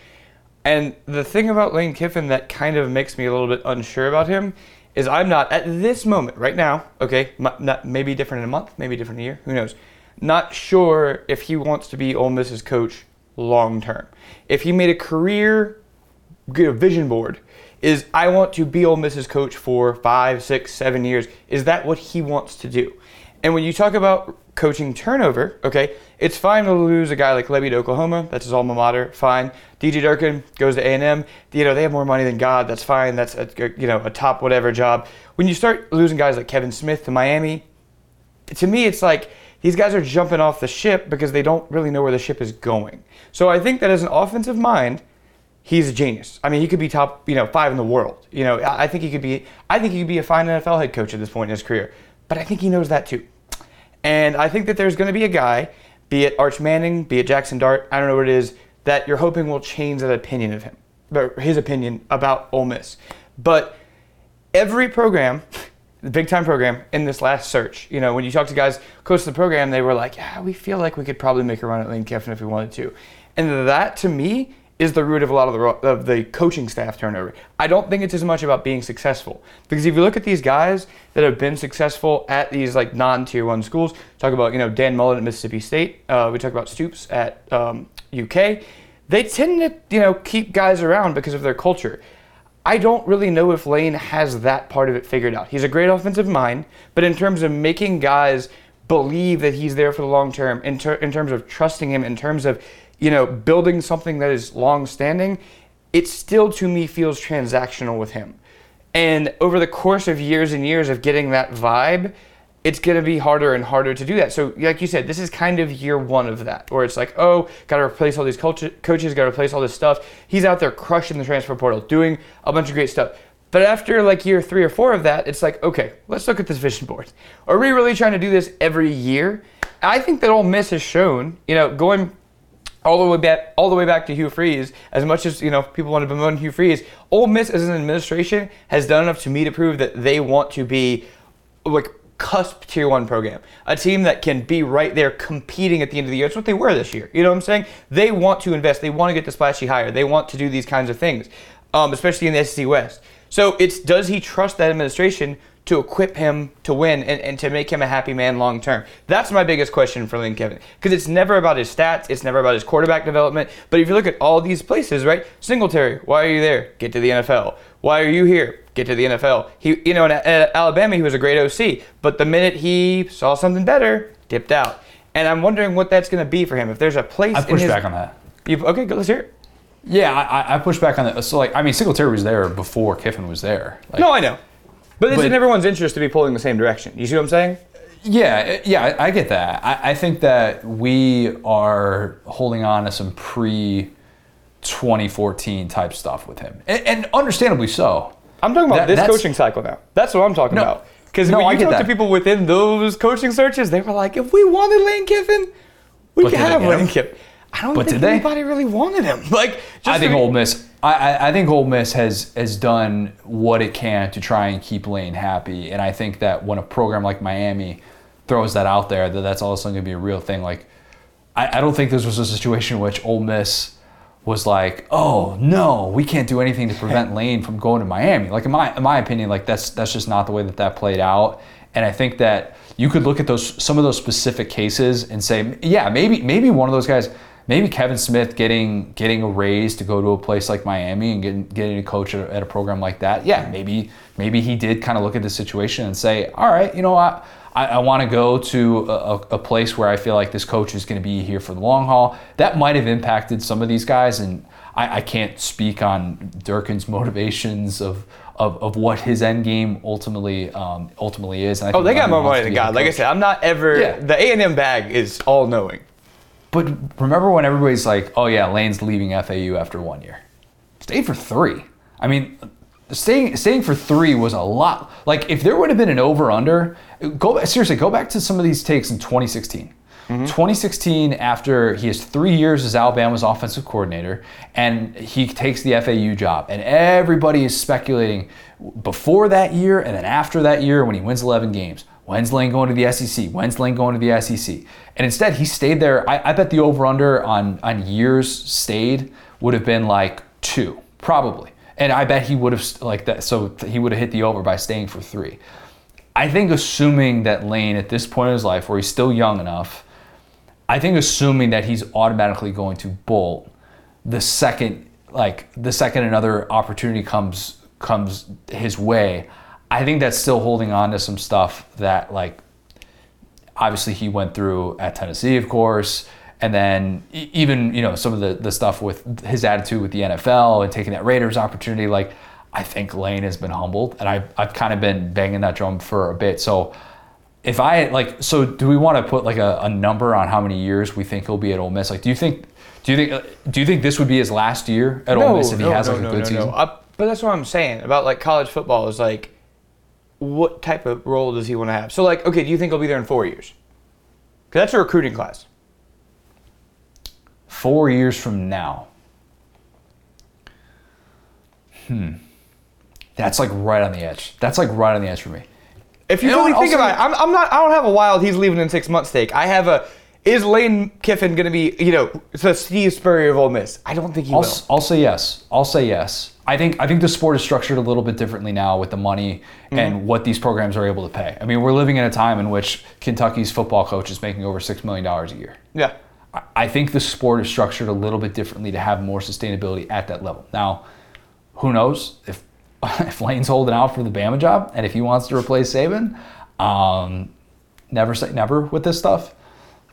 B: And the thing about Lane Kiffin that kind of makes me a little bit unsure about him is I'm not at this moment right now. Okay, not, maybe different in a month, maybe different in a year. Who knows? Not sure if he wants to be Ole Miss's coach long term. If he made a career vision board, is I want to be Ole Miss's coach for five, six, seven years. Is that what he wants to do? And when you talk about coaching turnover, okay, it's fine to lose a guy like Lebby to Oklahoma. That's his alma mater. Fine. DJ Durkin goes to A&M. You know they have more money than God. That's fine. That's a, you know a top whatever job. When you start losing guys like Kevin Smith to Miami, to me it's like these guys are jumping off the ship because they don't really know where the ship is going. So I think that as an offensive mind, he's a genius. I mean, he could be top, you know, five in the world. You know, I think he could be. I think he could be a fine NFL head coach at this point in his career. But I think he knows that too. And I think that there's going to be a guy be it Arch Manning, be it Jackson Dart, I don't know what it is, that you're hoping will change that opinion of him, but his opinion about Ole Miss. But every program, the big time program in this last search, you know, when you talk to guys close to the program, they were like, yeah, we feel like we could probably make a run at Lane Kiffin if we wanted to. And that to me is the root of a lot of the, of the coaching staff turnover. I don't think it's as much about being successful because if you look at these guys that have been successful at these like non-tier one schools, talk about you know Dan Mullen at Mississippi State, uh, we talk about Stoops at um, UK. They tend to you know keep guys around because of their culture. I don't really know if Lane has that part of it figured out. He's a great offensive mind, but in terms of making guys believe that he's there for the long term, in, ter- in terms of trusting him, in terms of you know, building something that is long standing, it still to me feels transactional with him. And over the course of years and years of getting that vibe, it's going to be harder and harder to do that. So, like you said, this is kind of year one of that, where it's like, oh, got to replace all these coaches, got to replace all this stuff. He's out there crushing the transfer portal, doing a bunch of great stuff. But after like year three or four of that, it's like, okay, let's look at this vision board. Are we really trying to do this every year? I think that Ole Miss has shown, you know, going all the way back, all the way back to Hugh Freeze. As much as you know, people want to bemoan Hugh Freeze. Ole Miss as an administration has done enough to me to prove that they want to be like cusp tier one program, a team that can be right there competing at the end of the year. It's what they were this year. You know what I'm saying? They want to invest. They want to get the splashy hire. They want to do these kinds of things, um, especially in the SEC West. So it's does he trust that administration to equip him to win and, and to make him a happy man long term? That's my biggest question for Lane Kiffin. Because it's never about his stats, it's never about his quarterback development. But if you look at all these places, right? Singletary, why are you there? Get to the NFL. Why are you here? Get to the NFL. He, you know, in, Alabama, he was a great OC, but the minute he saw something better, dipped out. And I'm wondering what that's going to be for him. If there's a place,
A: I push
B: his,
A: back on that.
B: You, okay, let's hear it.
A: Yeah, I, I push back on that. So, like, I mean, Singletary was there before Kiffin was there. Like,
B: no, I know. But it's
A: But-
B: in everyone's interest to be pulling the same direction. You see what I'm saying?
A: Yeah, uh, yeah, I, I get that. I, I think that we are holding on to some pre 2014 type stuff with him, and, and understandably so.
B: I'm talking about
A: That-
B: this coaching cycle now. That's what I'm talking
A: No.
B: about. Because
A: No,
B: when
A: I
B: you
A: get
B: talk to people within those coaching searches, they were like, if we wanted Lane Kiffin, we
A: But
B: could have Lane
A: him?
B: Kiffin. I don't
A: But
B: think anybody really wanted him. *laughs* Like, just
A: I think Ole Miss. I, I, think Ole Miss has has done what it can to try and keep Lane happy, and I think that when a program like Miami throws that out there, that that's all of a sudden going to be a real thing. Like, I, I don't think this was a situation in which Ole Miss was like, "Oh no, we can't do anything to prevent *laughs* Lane from going to Miami." Like in my in my opinion, like that's that's just not the way that that played out. And I think that you could look at those some of those specific cases and say, yeah, maybe maybe one of those guys, maybe Kevin Smith getting getting a raise to go to a place like Miami and getting getting a coach at, at a program like that. Yeah, maybe maybe he did kind of look at the situation and say, all right, you know what. I, I want to go to a, a place where I feel like this coach is going to be here for the long haul. That might have impacted some of these guys, and I, I can't speak on Durkin's motivations of, of, of what his end game ultimately um, ultimately is. And I
B: Oh, they got more money than God. Like I said, I'm not ever.
A: Yeah.
B: The A&M bag is all knowing.
A: But remember when everybody's like, "Oh yeah, Lane's leaving FAU after one year." Stayed for three. I mean, staying staying for three was a lot. Like if there would have been an over under, go seriously go back to some of these takes in 2016. Mm-hmm. 2016, after he has three years as Alabama's offensive coordinator, and he takes the FAU job, and everybody is speculating before that year and then after that year when he wins 11 games. When's Lane going to the SEC? When's Lane going to the SEC? And instead, he stayed there. I, I bet the over under on, on years stayed would have been like two, probably. And I bet he would have, like that, so he would have hit the over by staying for three. I think assuming that Lane at this point in his life, where he's still young enough, I think assuming that he's automatically going to bolt the second, like the second another opportunity comes comes his way, I think that's still holding on to some stuff that like obviously he went through at Tennessee, of course, and then even you know some of the the stuff with his attitude with the NFL and taking that Raiders opportunity. Like I think Lane has been humbled, and I've I've kind of been banging that drum for a bit. So if I like, so do we want to put like a, a number on how many years we think he'll be at Ole Miss? Like, do you think? Do you think? uh, Do you think this would be his last year at Ole Miss if he has like a good season?
B: I- but that's what I'm saying about like college football is like, what type of role does he want to have? So like, okay, do you think he'll be there in four years? Because that's a recruiting class.
A: Four years from now. Hmm. That's like right on the edge. That's like right on the edge for me.
B: If you really think
A: also-
B: about it, I'm, I'm not. I don't have a wild. He's leaving in six months take. I have a. Is Lane Kiffin going to be, you know, the Steve Spurrier of Ole Miss? I don't think he
A: I'll,
B: will.
A: s- I'll say yes. I'll say yes. I think I think the sport is structured a little bit differently now with the money
B: Mm-hmm.
A: and what these programs are able to pay. I mean, we're living in a time in which Kentucky's football coach is making over six million dollars a year.
B: Yeah.
A: I- I think the sport is structured a little bit differently to have more sustainability at that level. Now, who knows if *laughs* if Lane's holding out for the Bama job and if he wants to replace Saban? Um, never say never with this stuff.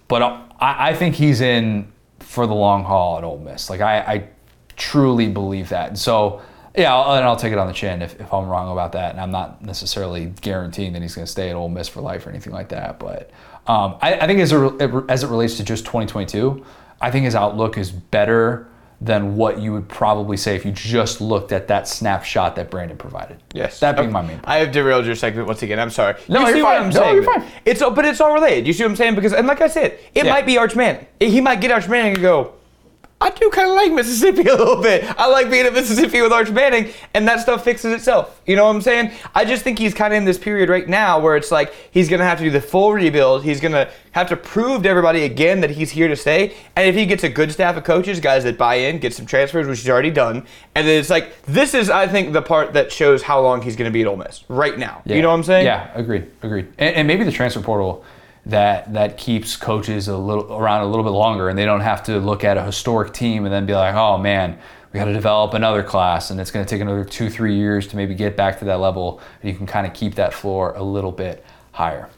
A: But I, I think he's in for the long haul at Ole Miss. Like I, I truly believe that. And so Yeah, I'll, and I'll take it on the chin if, if I'm wrong about that. And I'm not necessarily guaranteeing that he's going to stay at Ole Miss for life or anything like that. But um, I, I, think as, it, as it relates to just 2022, I think his outlook is better than what you would probably say if you just looked at that snapshot that Brandon provided.
B: Yes,
A: that being oh, my main. Point.
B: I have derailed your segment once again. I'm sorry.
A: No, you are fine. I'm
B: no,
A: saying?
B: you're fine. It's but it's all related. You see what I'm saying? Because and like I said, it yeah. might be Arch Manning. He might get Arch Manning and go, I do kind of like Mississippi *laughs* a little bit. I like being at Mississippi with Arch Manning, and that stuff fixes itself. You know what I'm saying? I just think he's kind of in this period right now where it's like he's going to have to do the full rebuild. He's going to have to prove to everybody again that he's here to stay. And if he gets a good staff of coaches, guys that buy in, get some transfers, which he's already done, and then it's like this is, I think, the part that shows how long he's going to be at Ole Miss right now. Yeah. You know what I'm saying?
A: Yeah, agreed, agreed. And, and maybe the transfer portal that that keeps coaches a little around a little bit longer, and they don't have to look at a historic team and then be like, oh man, we got to develop another class, and it's going to take another two three years to maybe get back to that level. And you can kind of keep that floor a little bit higher.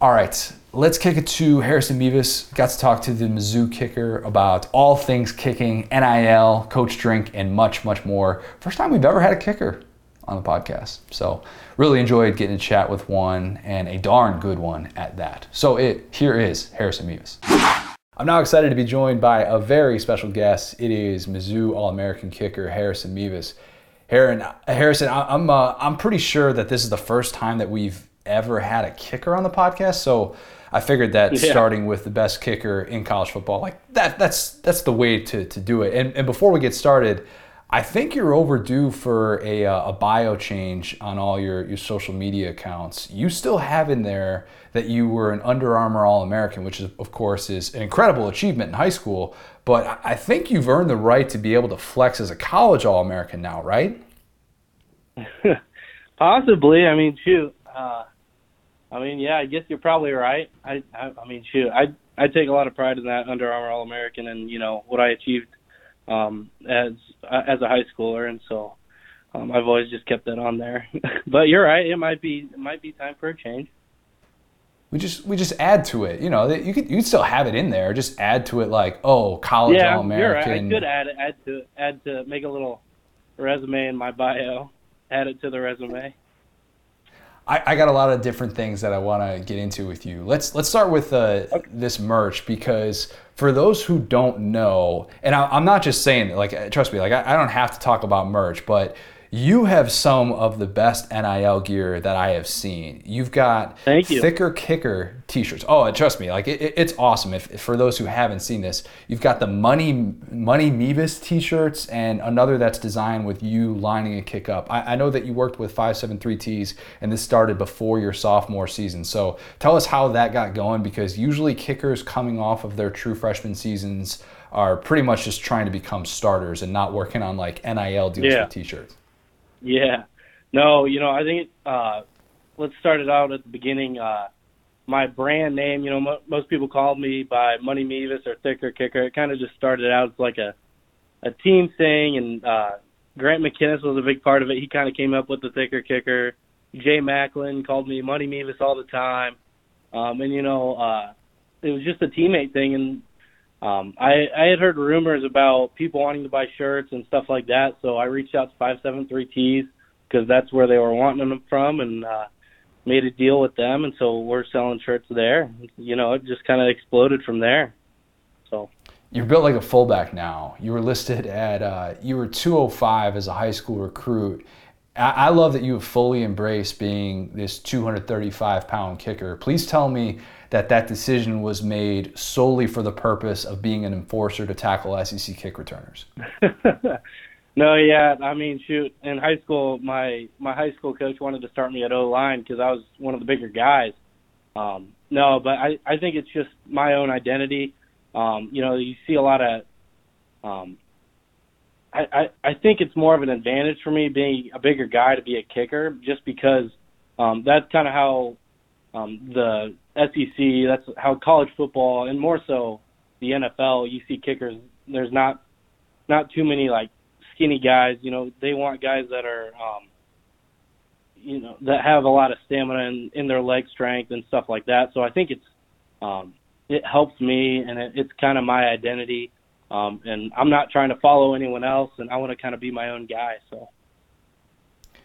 A: All right, let's kick it to Harrison Mevis. Got to talk to the Mizzou kicker about all things kicking, NIL, coach drink, and much much more. First time we've ever had a kicker on the podcast. So really enjoyed getting to chat with one and a darn good one at that. So it here is Harrison Mevis. I'm now excited to be joined by a very special guest. It is Mizzou All-American kicker Harrison Mevis. Harrison, I'm uh, I'm pretty sure that this is the first time that we've ever had a kicker on the podcast. So I figured that yeah. starting with the best kicker in college football, like that, that's that's the way to, to do it. And, and before we get started, I think you're overdue for a, uh, a bio change on all your, your social media accounts. You still have in there that you were an Under Armour All American, which is, of course is an incredible achievement in high school. But I think you've earned the right to be able to flex as a college All American now, right? *laughs*
C: Possibly. I mean, shoot. Uh, I mean, yeah. I guess you're probably right. I, I, I mean, shoot. I, I take a lot of pride in that Under Armour All American and you know what I achieved um, as as a high schooler, and so um, I've always just kept that on there. *laughs* but you're right; it might be it might be time for a change.
A: We just we just add to it. You know, you could you could still have it in there. Just add to it like, oh, college
C: yeah,
A: all American.
C: Yeah, right. I could add add to add to make a little resume in my bio. Add it to the resume.
A: I, I got a lot of different things that I want to get into with you. Let's let's start with uh, okay. this merch because for those who don't know, and I, am not just saying like trust me, like I, I don't have to talk about merch, but you have some of the best NIL gear that I have seen. You've got
C: you.
A: thicker kicker t-shirts. Oh, trust me, like it, it's awesome. If, if, for those who haven't seen this, you've got the money money Mevis t-shirts and another that's designed with you lining a kick up. I, I know that you worked with 573Ts and this started before your sophomore season. So tell us how that got going because usually kickers coming off of their true freshman seasons are pretty much just trying to become starters and not working on like NIL deals yeah. with t-shirts.
C: Yeah. No, you know, I think uh, let's start it out at the beginning. Uh, my brand name, you know, mo- most people called me by Money Mevis or Thicker Kicker. It kind of just started out as like a a team thing, and uh, Grant McKinniss was a big part of it. He kind of came up with the Thicker Kicker. Jay Macklin called me Money Mevis all the time, um, and you know, uh, it was just a teammate thing, and um, I, I had heard rumors about people wanting to buy shirts and stuff like that, so I reached out to 573 Tees because that's where they were wanting them from, and uh, made a deal with them, and so we're selling shirts there. You know, it just kind of exploded from there. So
A: you're built like a fullback now. You were listed at uh, you were 205 as a high school recruit. I, I love that you have fully embraced being this 235 pound kicker. Please tell me that that decision was made solely for the purpose of being an enforcer to tackle SEC kick returners? *laughs*
C: no, yeah, I mean, shoot, in high school, my my high school coach wanted to start me at O line because I was one of the bigger guys. Um, no, but I I think it's just my own identity. Um, you know, you see a lot of. Um, I, I I think it's more of an advantage for me being a bigger guy to be a kicker, just because um, that's kind of how um, the SEC, that's how college football and more so the NFL, you see kickers. There's not not too many like skinny guys. You know, they want guys that are, um, you know, that have a lot of stamina in, in their leg strength and stuff like that. So I think it's um, it helps me and it, it's kind of my identity. Um, and I'm not trying to follow anyone else, and I want to kind of be my own guy. So.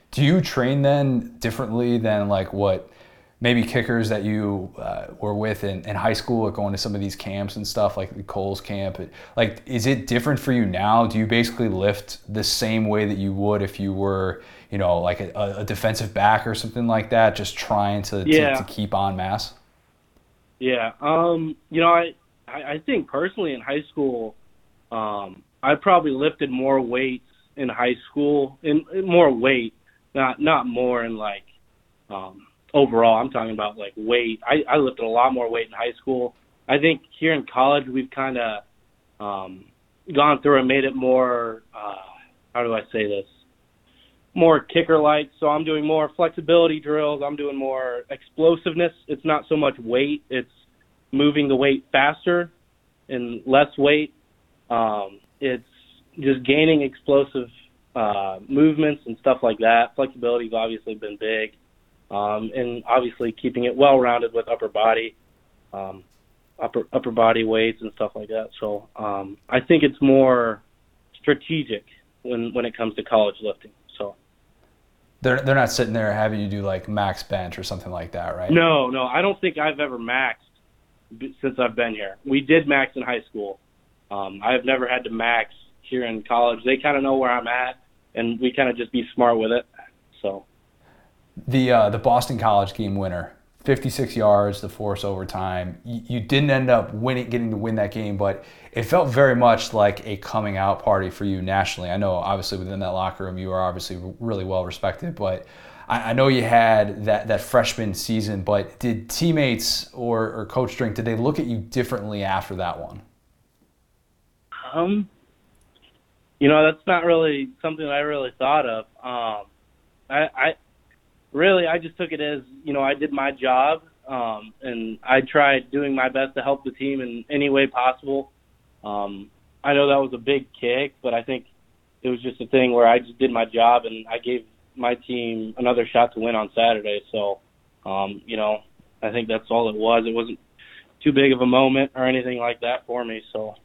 A: Do you train then differently than like what maybe kickers that you uh, were with in, in high school, going to some of these camps and stuff, like the Kohl's camp? Like, is it different for you now? Do you basically lift the same way that you would if you were, you know, like a, a defensive back or something like that, just trying to,
C: yeah.
A: to, to keep on mass?
C: Yeah. Um, you know, I, I think personally in high school, um, I probably lifted more weights in high school, in more weight, not not more in like um, overall. I'm talking about like weight. I, I lifted a lot more weight in high school. I think here in college we've kind of um, gone through and made it more. Uh, how do I say this? More kicker like. So I'm doing more flexibility drills. I'm doing more explosiveness. It's not so much weight. It's moving the weight faster and less weight. Um, it's just gaining explosive uh, movements and stuff like that. Flexibility's obviously been big um, and obviously keeping it well rounded with upper body, um, upper upper body weights and stuff like that. So um, I think it's more strategic when when it comes to college lifting. So
A: they're they're not sitting there having you do like max bench or something like that, right?
C: No, no, I don't think I've ever maxed since I've been here. We did max in high school. Um, I have never had to max here in college. They kind of know where I'm at, and we kind of just be smart with it. So
A: the uh, the Boston College game winner, 56 yards to force overtime. You, you didn't end up winning, getting to win that game, but it felt very much like a coming out party for you nationally. I know, obviously, within that locker room, you are obviously really well respected, but I, I know you had that that freshman season. But did teammates or, or Coach Drink did they look at you differently after that one?
C: Um, you know, that's not really something I really thought of. Um, I, I really, I just took it as you know I did my job, um, and I tried doing my best to help the team in any way possible. Um, I know that was a big kick, but I think it was just a thing where I just did my job and I gave my team another shot to win on Saturday. So, um, you know, I think that's all it was. It wasn't too big of a moment or anything like that for me. So.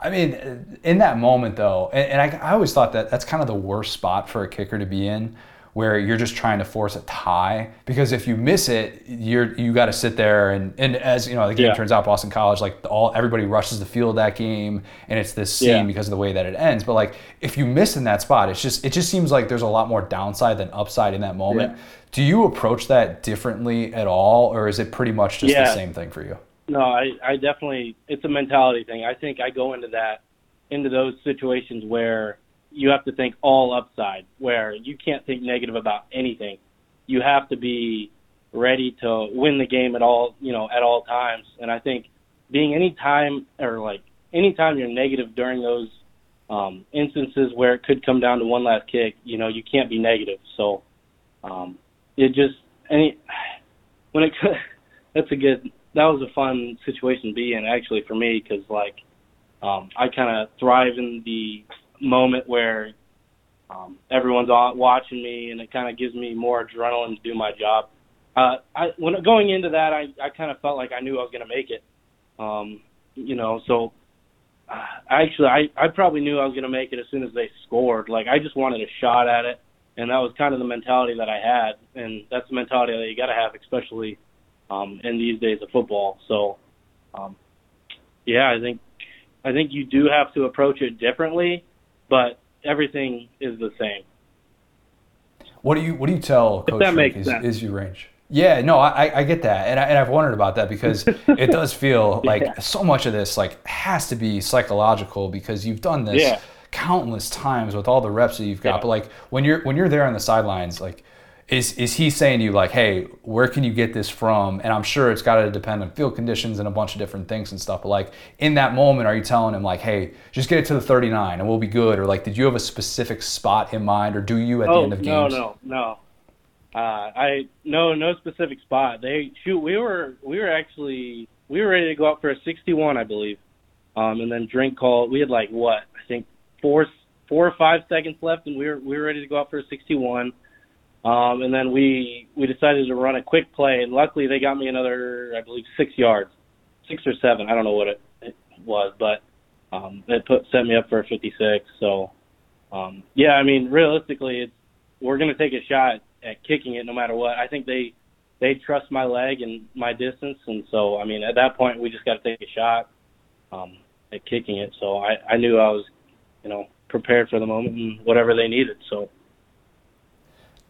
A: I mean, in that moment though, and, I, I always thought that that's kind of the worst spot for a kicker to be in where you're just trying to force a tie because if you miss it you're you got to sit there and and as you know the game yeah. turns out Boston College like all everybody rushes the field that game and it's this scene yeah. because of the way that it ends but like if you miss in that spot it's just it just seems like there's a lot more downside than upside in that moment yeah. do you approach that differently at all or is it pretty much just the same thing for you
C: no I I definitely it's a mentality thing I think I go into that into those situations where you have to think all upside, where you can't think negative about anything. You have to be ready to win the game at all, you know, at all times. And I think being any time or like anytime you're negative during those um, instances where it could come down to one last kick, you know, you can't be negative. So um, it just any *sighs* when it could, *laughs* that's a good that was a fun situation to be in actually for me because like um, I kind of thrive in the moment where um, everyone's on, watching me, and it kind of gives me more adrenaline to do my job. Uh, I, when going into that, I, I kind of felt like I knew I was going to make it. Um, you know, so uh, actually, I, I probably knew I was going to make it as soon as they scored. Like I just wanted a shot at it, and that was kind of the mentality that I had, and that's the mentality that you got to have, especially um, in these days of football. So, um, yeah, I think I think you do have to approach it differently but everything is the same.
A: What do you What do you tell
C: Coach that makes
A: is, is your range? Yeah, no, I, I get that, and, I, and I've wondered about that because *laughs* it does feel like yeah. so much of this like has to be psychological because you've done this
C: yeah.
A: countless times with all the reps that you've got. Yeah. But like when you're when you're there on the sidelines, like is is he saying to you like, hey, where can you get this from? And I'm sure it's got to depend on field conditions and a bunch of different things and stuff. But like in that moment, are you telling him like, hey, just get it to the 39 and we'll be good? Or like, did you have a specific spot in mind, or do you at
C: oh,
A: the end of games?
C: No, no, no. Uh, I no no specific spot. They shoot. We were we were actually we were ready to go out for a 61, I believe. Um, and then drink call. We had like what I think four four or five seconds left, and we were we were ready to go out for a 61 um, and then we we decided to run a quick play, and luckily they got me another, I believe, six yards, six or seven. I don't know what it, it was, but um, it put set me up for a 56. So, um, yeah, I mean, realistically, it's we're going to take a shot at kicking it no matter what. I think they they trust my leg and my distance, and so I mean, at that point, we just got to take a shot um, at kicking it. So I I knew I was, you know, prepared for the moment and whatever they needed. So.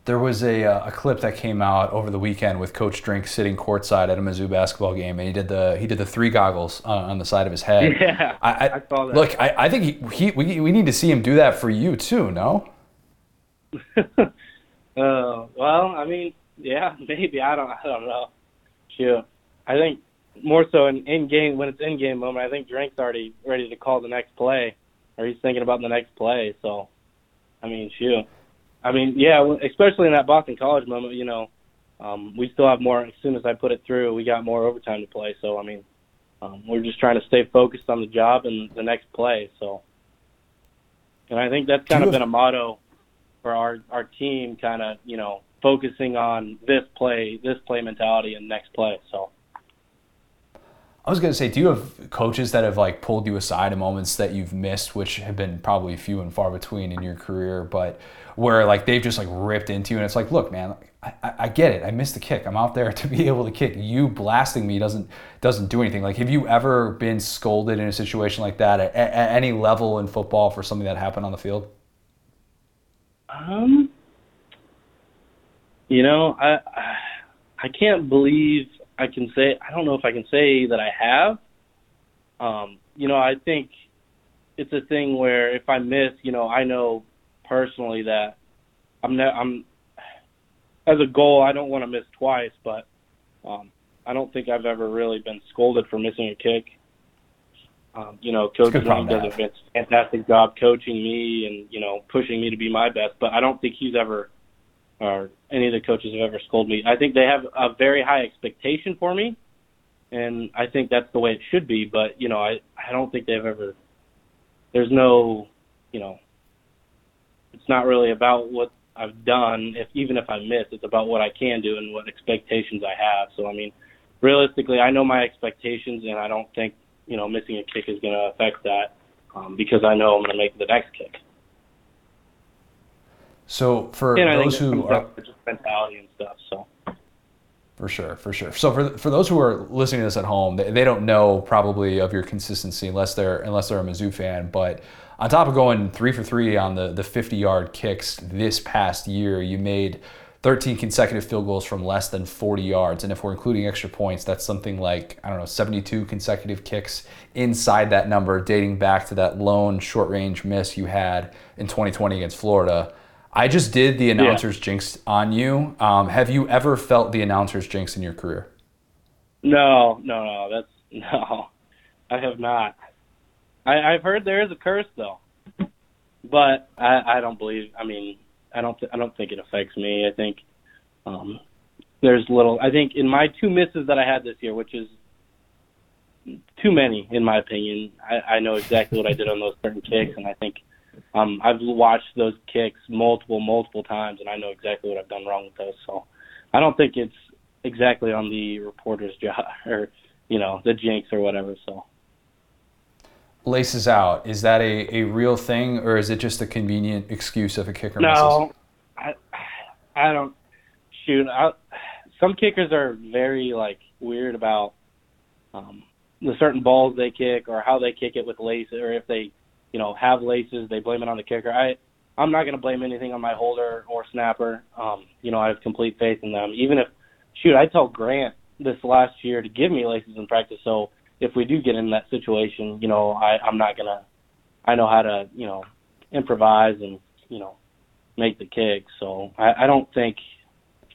A: There was a, uh, a clip that came out over the weekend with Coach Drink sitting courtside at a Mizzou basketball game, and he did the he did the three goggles uh, on the side of his head. *laughs*
C: Yeah,
A: I, I,
C: I saw that.
A: Look, I, I think he, he we, we need to see him do that for you too. No. *laughs*
C: uh, well, I mean, yeah, *laughs* maybe I don't I don't know. Shoot, I think more so in in game when it's in game moment. I think Drink's already ready to call the next play, or he's thinking about the next play. So, I mean, shoot. I mean, yeah, especially in that Boston College moment, you know, um, we still have more. As soon as I put it through, we got more overtime to play. So, I mean, um, we're just trying to stay focused on the job and the next play. So, and I think that's kind of been a motto for our our team, kind of you know focusing on this play, this play mentality, and next play. So.
A: I was gonna say, do you have coaches that have like pulled you aside in moments that you've missed, which have been probably few and far between in your career, but where like they've just like ripped into you and it's like, look, man, I, I get it. I missed the kick. I'm out there *laughs* to be able to kick. You blasting me doesn't doesn't do anything. Like, have you ever been scolded in a situation like that at, at any level in football for something that happened on the field?
C: Um, you know, I I can't believe I can say I don't know if I can say that I have. Um, you know, I think it's a thing where if I miss, you know, I know personally that I'm ne- I'm as a goal I don't want to miss twice, but um, I don't think I've ever really been scolded for missing a kick. Um, you know, Coach
A: good problem
C: Wayne
A: to
C: does a fantastic job coaching me and you know pushing me to be my best, but I don't think he's ever or any of the coaches have ever scolded me. I think they have a very high expectation for me, and I think that's the way it should be. But you know, I I don't think they've ever. There's no, you know, it's not really about what I've done. If even if I miss, it's about what I can do and what expectations I have. So I mean, realistically, I know my expectations, and I don't think you know missing a kick is going to affect that um, because I know I'm going to make the next kick.
A: So for
C: And
A: those who are
C: just mentality and stuff. So.
A: For sure, for sure. So for, for those who are listening to this at home, they, they don't know probably of your consistency unless they're unless they're a Mizzou fan. But on top of going three for three on the the 50 yard kicks this past year, you made 13 consecutive field goals from less than 40 yards. And if we're including extra points, that's something like I don't know 72 consecutive kicks inside that number, dating back to that lone short range miss you had in 2020 against Florida. I just did the announcer's jinx on you. Um, have you ever felt the announcer's jinx in your career?
C: No, no, no. That's *laughs* no. I have not. I, I've heard there is a curse though, but I, I don't believe. I mean, I don't. Th- I don't think it affects me. I think um, there's little. I think in my two misses that I had this year, which is too many in my opinion. I, I know exactly what I did on those certain kicks, and I think um, I've watched those kicks multiple, multiple times, and I know exactly what I've done wrong with those. So I don't think it's exactly on the reporter's *laughs* job or you know the jinx or whatever. So
A: Laces out. Is that a, a real thing, or is it just a convenient excuse if a kicker misses?
C: no, I I don't shoot. I, some kickers are very like weird about um, the certain balls they kick or how they kick it with laces, or if they you know have laces, they blame it on the kicker. I I'm not going to blame anything on my holder or snapper. Um, you know, I have complete faith in them. Even if, shoot, I tell Grant this last year to give me laces in practice. So if we do get in that situation, you know, I, I'm not going to, I know how to, you know, improvise and, you know, make the kick. So I, I don't think,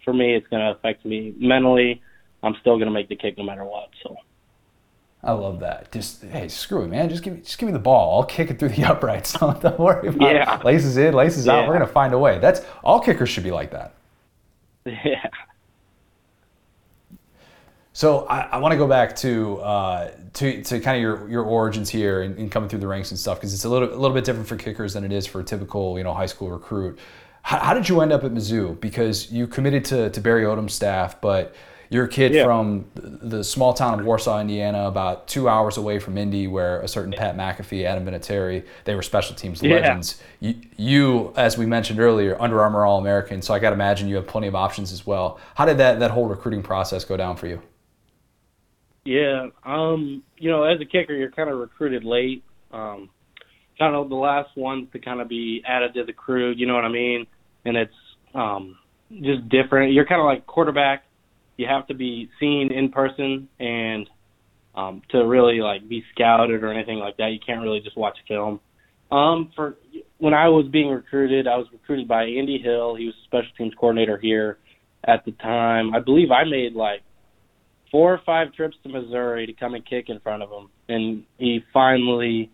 C: for me, it's going to affect me mentally. I'm still going to make the kick no matter what. So.
A: I love that. Just hey, screw it, man. Just give me, just give me the ball. I'll kick it through the *laughs* uprights. Don't, *laughs* don't worry about
C: Yeah.
A: it. Laces in, laces out. We're gonna find a way. That's all kickers should be like that. *laughs*
C: Yeah.
A: So I, I want to go back to uh, to to kind of your your origins here and, and coming through the ranks and stuff because it's a little a little bit different for kickers than it is for a typical you know high school recruit. How, how did you end up at Mizzou? Because you committed to to Barry Odom's staff, but You're a kid
C: Yeah.
A: from the small town of Warsaw, Indiana, about two hours away from Indy, where a certain Pat McAfee, Adam Vinatieri, they were special teams
C: Yeah.
A: legends. You, you, as we mentioned earlier, Under Armour All American, so I got to imagine you have plenty of options as well. How did that, that whole recruiting process go down for you?
C: Yeah, um, you know, as a kicker, you're kind of recruited late. Um, kind of the last ones to kind of be added to the crew. You know what I mean? And it's um, just different. You're kind of like quarterback. You have to be seen in person, and um, to really like be scouted or anything like that, you can't really just watch film. Um, for when I was being recruited, I was recruited by Andy Hill. He was special teams coordinator here at the time. I believe I made like four or five trips to Missouri to come and kick in front of him, and he finally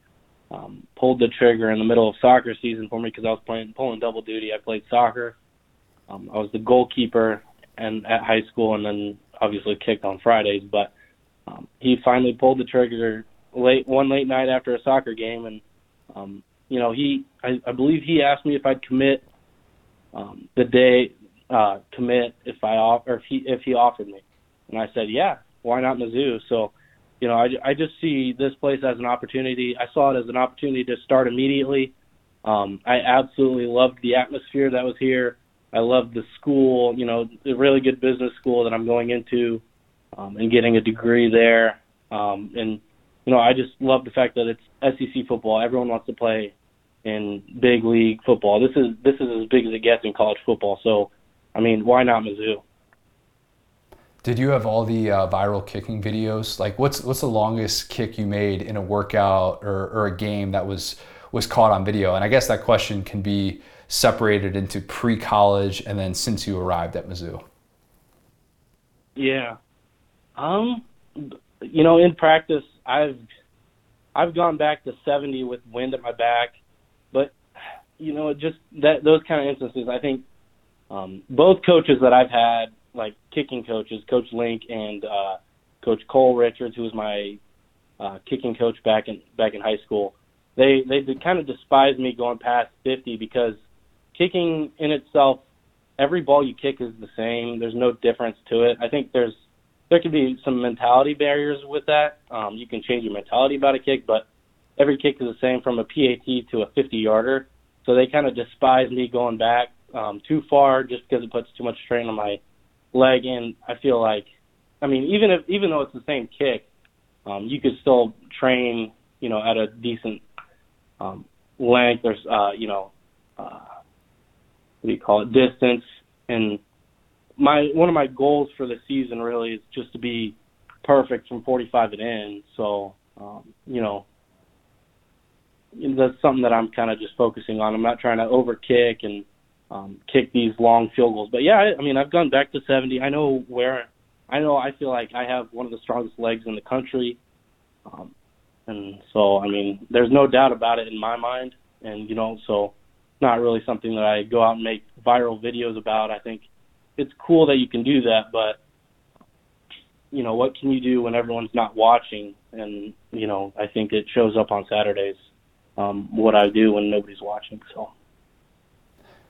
C: um, pulled the trigger in the middle of soccer season for me because I was playing pulling double duty. I played soccer. Um, I was the goalkeeper and at high school, and then obviously kicked on Fridays. But um, he finally pulled the trigger late one late night after a soccer game, and um, you know he I, I believe he asked me if I'd commit um, the day uh, commit if I off or if he if he offered me. And I said, yeah, why not Mizzou? So, you know, I, I just see this place as an opportunity. I saw it as an opportunity to start immediately. Um, I absolutely loved the atmosphere that was here. I loved the school, you know, a really good business school that I'm going into um, and getting a degree there. Um, and, you know, I just love the fact that it's SEC football. Everyone wants to play in big league football. This is this is as big as it gets in college football. So, I mean, why not Mizzou?
A: Did you have all the uh, viral kicking videos? Like, what's what's the longest kick you made in a workout or, or a game that was was caught on video? And I guess that question can be separated into pre-college and then since you arrived at Mizzou.
C: Yeah. Um you know, in practice I've I've gone back to 70 with wind at my back, but you know, just that those kind of instances, I think um both coaches that I've had, like kicking coaches, Coach Link and uh Coach Cole Richards, who was my uh kicking coach back in back in high school, they they kind of despised me going past 50 because kicking in itself every ball you kick is the same. There's no difference to it. I think there's there could be some mentality barriers with that. Um, you can change your mentality about a kick, but every kick is the same from a PAT to a 50 yarder. So they kind of despise me going back um, too far just because it puts too much strain on my leg. And I feel like, I mean, even if even though it's the same kick, um, you could still train, you know, at a decent um, length or uh, you know, uh, what do you call it, distance. And my one of my goals for the season really is just to be perfect from 45 and in. So, um, you know, that's something that I'm kind of just focusing on. I'm not trying to over kick and um, kick these long field goals. But yeah, I, I mean, I've gone back to 70. I know where, I know I feel like I have one of the strongest legs in the country. Um, and so, I mean, there's no doubt about it in my mind. And, you know, so not really something that I go out and make viral videos about. I think it's cool that you can do that, but you know, what can you do when everyone's not watching? And, you know, I think it shows up on Saturdays um, what I do when nobody's watching. So.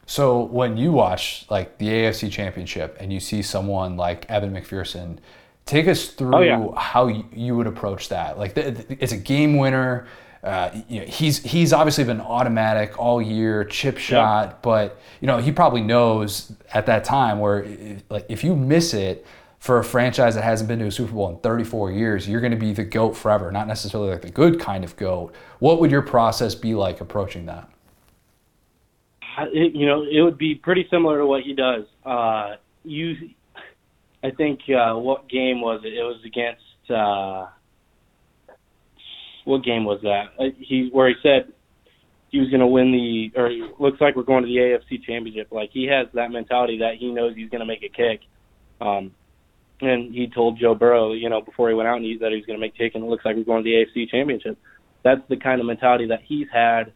A: So when you watch like the AFC Championship and you see someone like Evan McPherson, take us through
C: Oh, yeah.
A: how you, would approach that. Like the, the- it's a game winner. Uh, you know, he's he's obviously been automatic all year, chip shot, but you know he probably knows at that time where like if you miss it for a franchise that hasn't been to a Super Bowl in 34 years, you're going to be the goat forever, not necessarily like the good kind of goat. What would your process be like approaching that?
C: You know, it would be pretty similar to what he does. Uh, you, I think, uh, what game was it? It was against, uh, what game was that? Uh, he, where he said he was going to win the, or looks like we're going to the AFC championship. Like he has that mentality that he knows he's going to make a kick. Um, and he told Joe Burrow, you know, before he went out and he, that he was going to make a kick and it looks like we're going to the AFC championship. That's the kind of mentality that he's had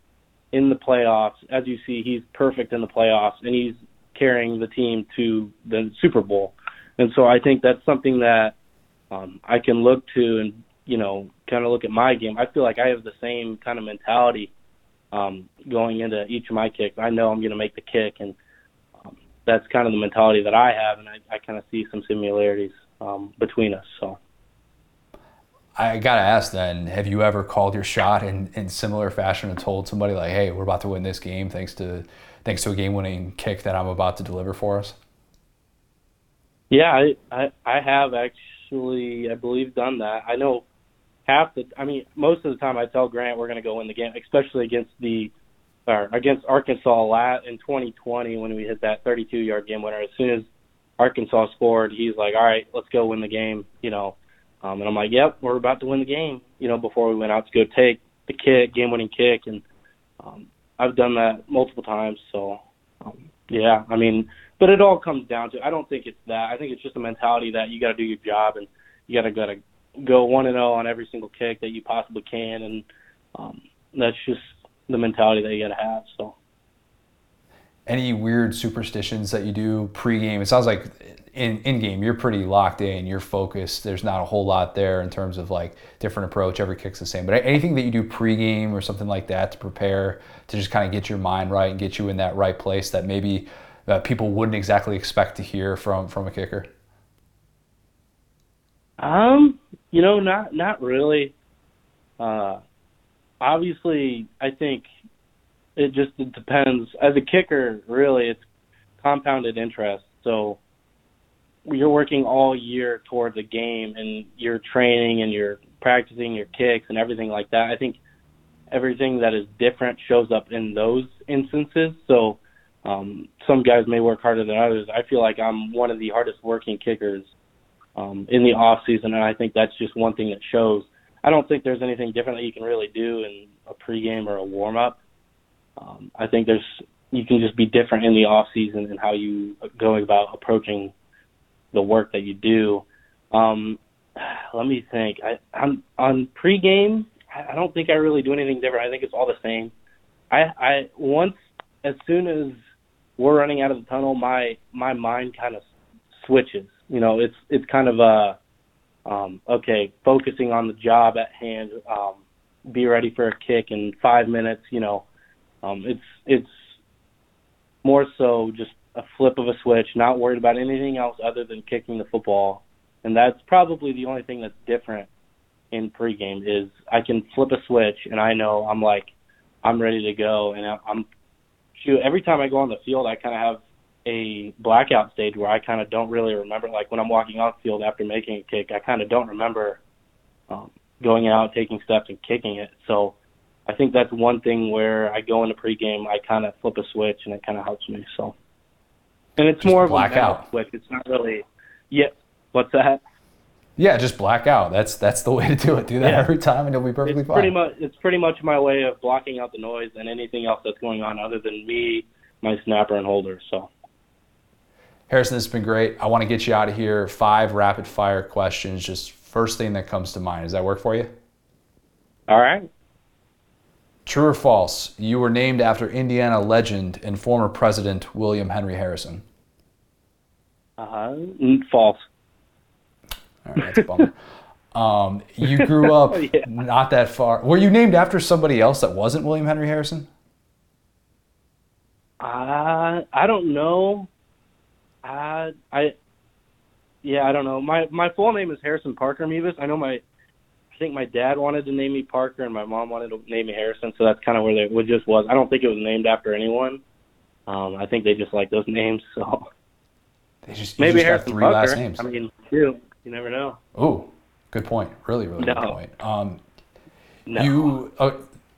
C: in the playoffs. As you see, he's perfect in the playoffs, and he's carrying the team to the Super Bowl. And so I think that's something that um, I can look to and you know kind of look at my game. I feel like I have the same kind of mentality um, going into each of my kicks. I know I'm going to make the kick, and um, that's kind of the mentality that I have, and I, I kind of see some similarities um, between us. So.
A: I gotta ask then, have you ever called your shot in, in similar fashion and told somebody like, hey, we're about to win this game thanks to thanks to a game winning kick that I'm about to deliver for us?
C: Yeah, I, I I have actually I believe done that. I know half the I mean most of the time I tell Grant we're gonna go win the game, especially against the or against Arkansas lat in 2020 when we hit that 32 yard game winner. As soon as Arkansas scored, he's like, "All right, let's go win the game," you know. Um, and I'm like, "Yep, we're about to win the game," you know. Before we went out to go take the kick, game winning kick, and um, I've done that multiple times. So, um, yeah, I mean, but it all comes down to I don't think it's that. I think it's just a mentality that you got to do your job and you got to got to go one and zero on every single kick that you possibly can, and um, that's just the mentality that you got to have. So.
A: Any weird superstitions that you do pregame? It sounds like in in game you're pretty locked in, you're focused. There's not a whole lot there in terms of like different approach. Every kick's the same. But anything that you do pregame or something like that to prepare to just kind of get your mind right and get you in that right place that maybe uh, people wouldn't exactly expect to hear from from a kicker.
C: Um, you know, not not really. Uh, obviously, I think it just it depends. As a kicker, really, it's compounded interest. So you're working all year towards a game, and you're training and you're practicing your kicks and everything like that. I think everything that is different shows up in those instances. So um, some guys may work harder than others. I feel like I'm one of the hardest working kickers um, in the off season, and I think that's just one thing that shows. I don't think there's anything different that you can really do in a pregame or a warm up. Um, I think there's you can just be different in the off season and how you go about approaching the work that you do. Um, let me think. I, I'm on pregame. I don't think I really do anything different. I think it's all the same. I, I once as soon as we're running out of the tunnel, my my mind kind of switches. You know, it's it's kind of a um, okay, focusing on the job at hand. Um, be ready for a kick in five minutes. You know, um, it's it's more so just a flip of a switch, not worried about anything else other than kicking the football. And that's probably the only thing that's different in pregame is I can flip a switch and I know I'm like I'm ready to go. And I'm shoot every time I go on the field I kind of have a blackout stage where I kind of don't really remember. Like when I'm walking off field after making a kick I kind of don't remember um, going out taking steps and kicking it. So I think that's one thing where I go into pregame I kind of flip a switch and it kind of helps me so and it's
A: Just
C: more of a
A: out.
C: switch it's not really yeah what's that
A: Yeah, just black out. That's that's the way to do it. Do that
C: Yeah.
A: every time, and you'll be perfectly
C: it's
A: fine.
C: pretty much it's pretty much my way of blocking out the noise and anything else that's going on other than me, my snapper and holder. So
A: Harrison, this has been great. I want to get you out of here. Five rapid fire questions. Just first thing that comes to mind. Does that work for you?
C: all right.
A: True or false? You were named after Indiana legend and former President William Henry Harrison.
C: Uh false.
A: All right, that's a bummer. um, you grew *laughs* up
C: Yeah.
A: not that far. Were you named after somebody else that wasn't William Henry Harrison?
C: Uh I don't know. Uh I yeah, I don't know. My my full name is Harrison Parker Mevis. I know my think my dad wanted to name me Parker and my mom wanted to name me Harrison, so that's kind of where they it just was. I don't think it was named after anyone. Um, I think they just like those *laughs* names, so
A: They just you
C: maybe
A: just
C: Harrison
A: three
C: Parker.
A: last names.
C: I mean, shoot, you never know.
A: Ooh, good point. Really, really good point. Um,
C: No.
A: You uh,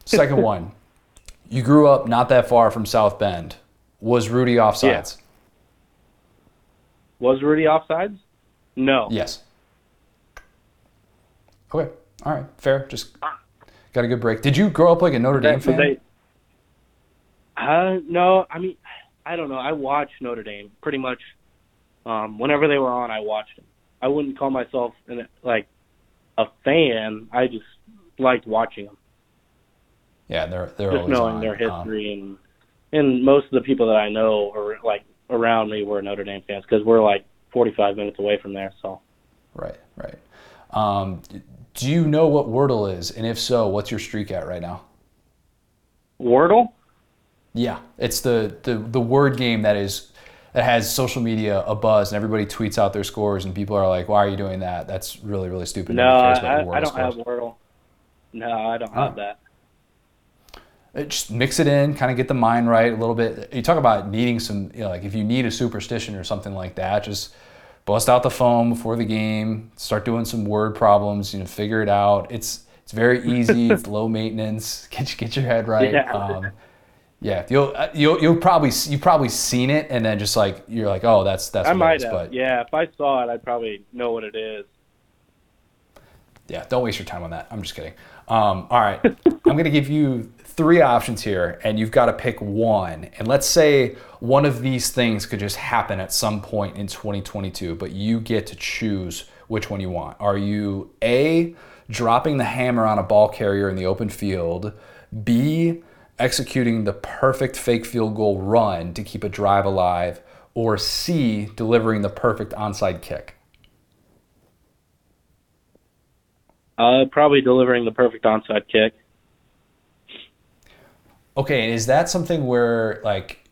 A: second *laughs* one. You grew up not that far from South Bend. Was Rudy offsides?
C: Was Rudy offsides? No.
A: Yes. Okay. All right. Fair. Just got a good break. Did you grow up like a Notre Dame fan?
C: they- uh, no, I mean, I don't know. I watched Notre Dame pretty much. Um, whenever they were on, I watched them. I wouldn't call myself an, like a fan. I just liked watching them,
A: yeah, they're they're
C: just
A: always
C: knowing
A: on.
C: their
A: Um,
C: history and and most of the people that I know are like around me were Notre Dame fans because we're like 45 minutes away from there. So
A: right. Right. Um, do you know what Wordle is? And if so, what's your streak at right now?
C: Wordle.
A: Yeah, it's the, the, the word game that is that has social media a buzz and everybody tweets out their scores and people are like, "Why are you doing that? That's really really stupid."
C: No, I, I don't have. Wordle. No, I don't
A: Oh.
C: have that.
A: Uh, Just mix it in, kind of get the mind right a little bit. You talk about needing some, you know, like if you need a superstition or something like that, just bust out the phone before the game, start doing some word problems, you know, figure it out. It's it's very easy. *laughs* it's low maintenance. Get get your head right.
C: Yeah.
A: Um, yeah, you'll uh, you'll you'll probably you've probably seen it, and then just like you're like, oh, that's that's
C: I might have.
A: but
C: Yeah, if I saw it, I'd probably know what it is.
A: Yeah, don't waste your time on that. I'm just kidding. Um, all right, *laughs* I'm going to give you three options here, and you've got to pick one. And let's say one of these things could just happen at some point in 2022, but you get to choose which one you want. Are you A, dropping the hammer on a ball carrier in the open field, B, executing the perfect fake field goal run to keep a drive alive, or C, delivering the perfect onside kick?
C: Uh, probably delivering the perfect onside kick.
A: Okay, and is that something where like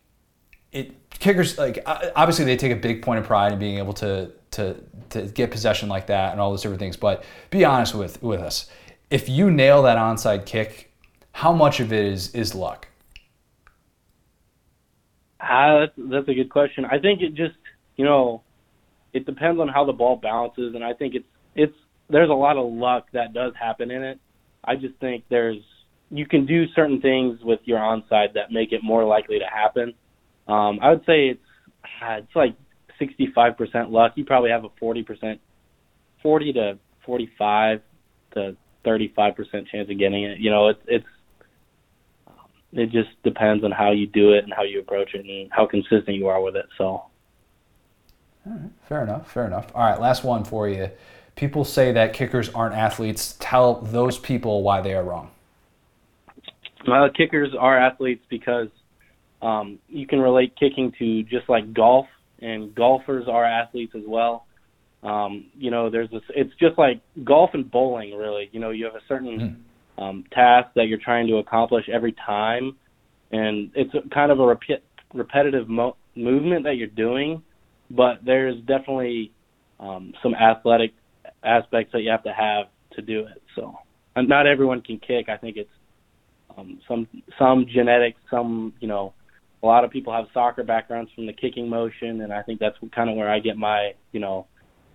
A: it kickers like obviously they take a big point of pride in being able to to to get possession like that and all those different things, but be honest with with us. If you nail that onside kick, how much of it is is luck?
C: Ah, that's, that's a good question. I think it just, you know, it depends on how the ball bounces, and I think it's it's there's a lot of luck that does happen in it. I just think there's you can do certain things with your onside that make it more likely to happen. Um, I would say it's ah, it's like 65% luck. You probably have a 40%, 40 to 45 to 35% chance of getting it. You know, it's it's it just depends on how you do it and how you approach it and how consistent you are with it. So
A: Fair enough, fair enough. All right, last one for you. People say that kickers aren't athletes. Tell those people why they are wrong.
C: Well, kickers are athletes because um, you can relate kicking to just like golf, and golfers are athletes as well. Um, you know, there's this. It's just like golf and bowling, really. You know, you have a certain um, task that you're trying to accomplish every time, and it's a, kind of a repeat, repetitive mo- movement that you're doing. But there's definitely um, some athletic aspects that you have to have to do it. So, and not everyone can kick. I think it's um, some some genetics, some you know, a lot of people have soccer backgrounds from the kicking motion, and I think that's kind of where I get my you know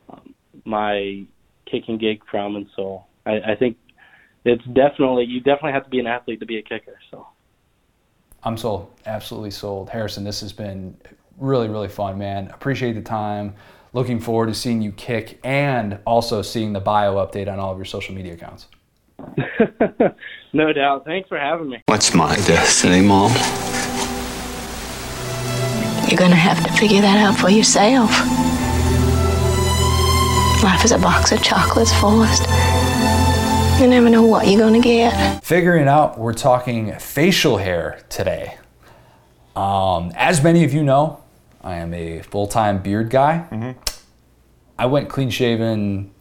C: um, my kicking gig from, and so I, I think it's definitely you definitely have to be an athlete to be a kicker. So
A: I'm sold. Absolutely sold. Harrison, this has been really, really fun, man. Appreciate the time. Looking forward to seeing you kick and also seeing the bio update on all of your social media accounts. *laughs*
C: no doubt. Thanks for having me.
D: What's my destiny, Mom?
E: You're gonna have to figure that out for yourself. Life is a box of chocolates, Forrest. You never know what you're gonna get.
A: Figuring out, we're talking facial hair today. Um, as many of you know, I am a full time beard guy. I went clean shaven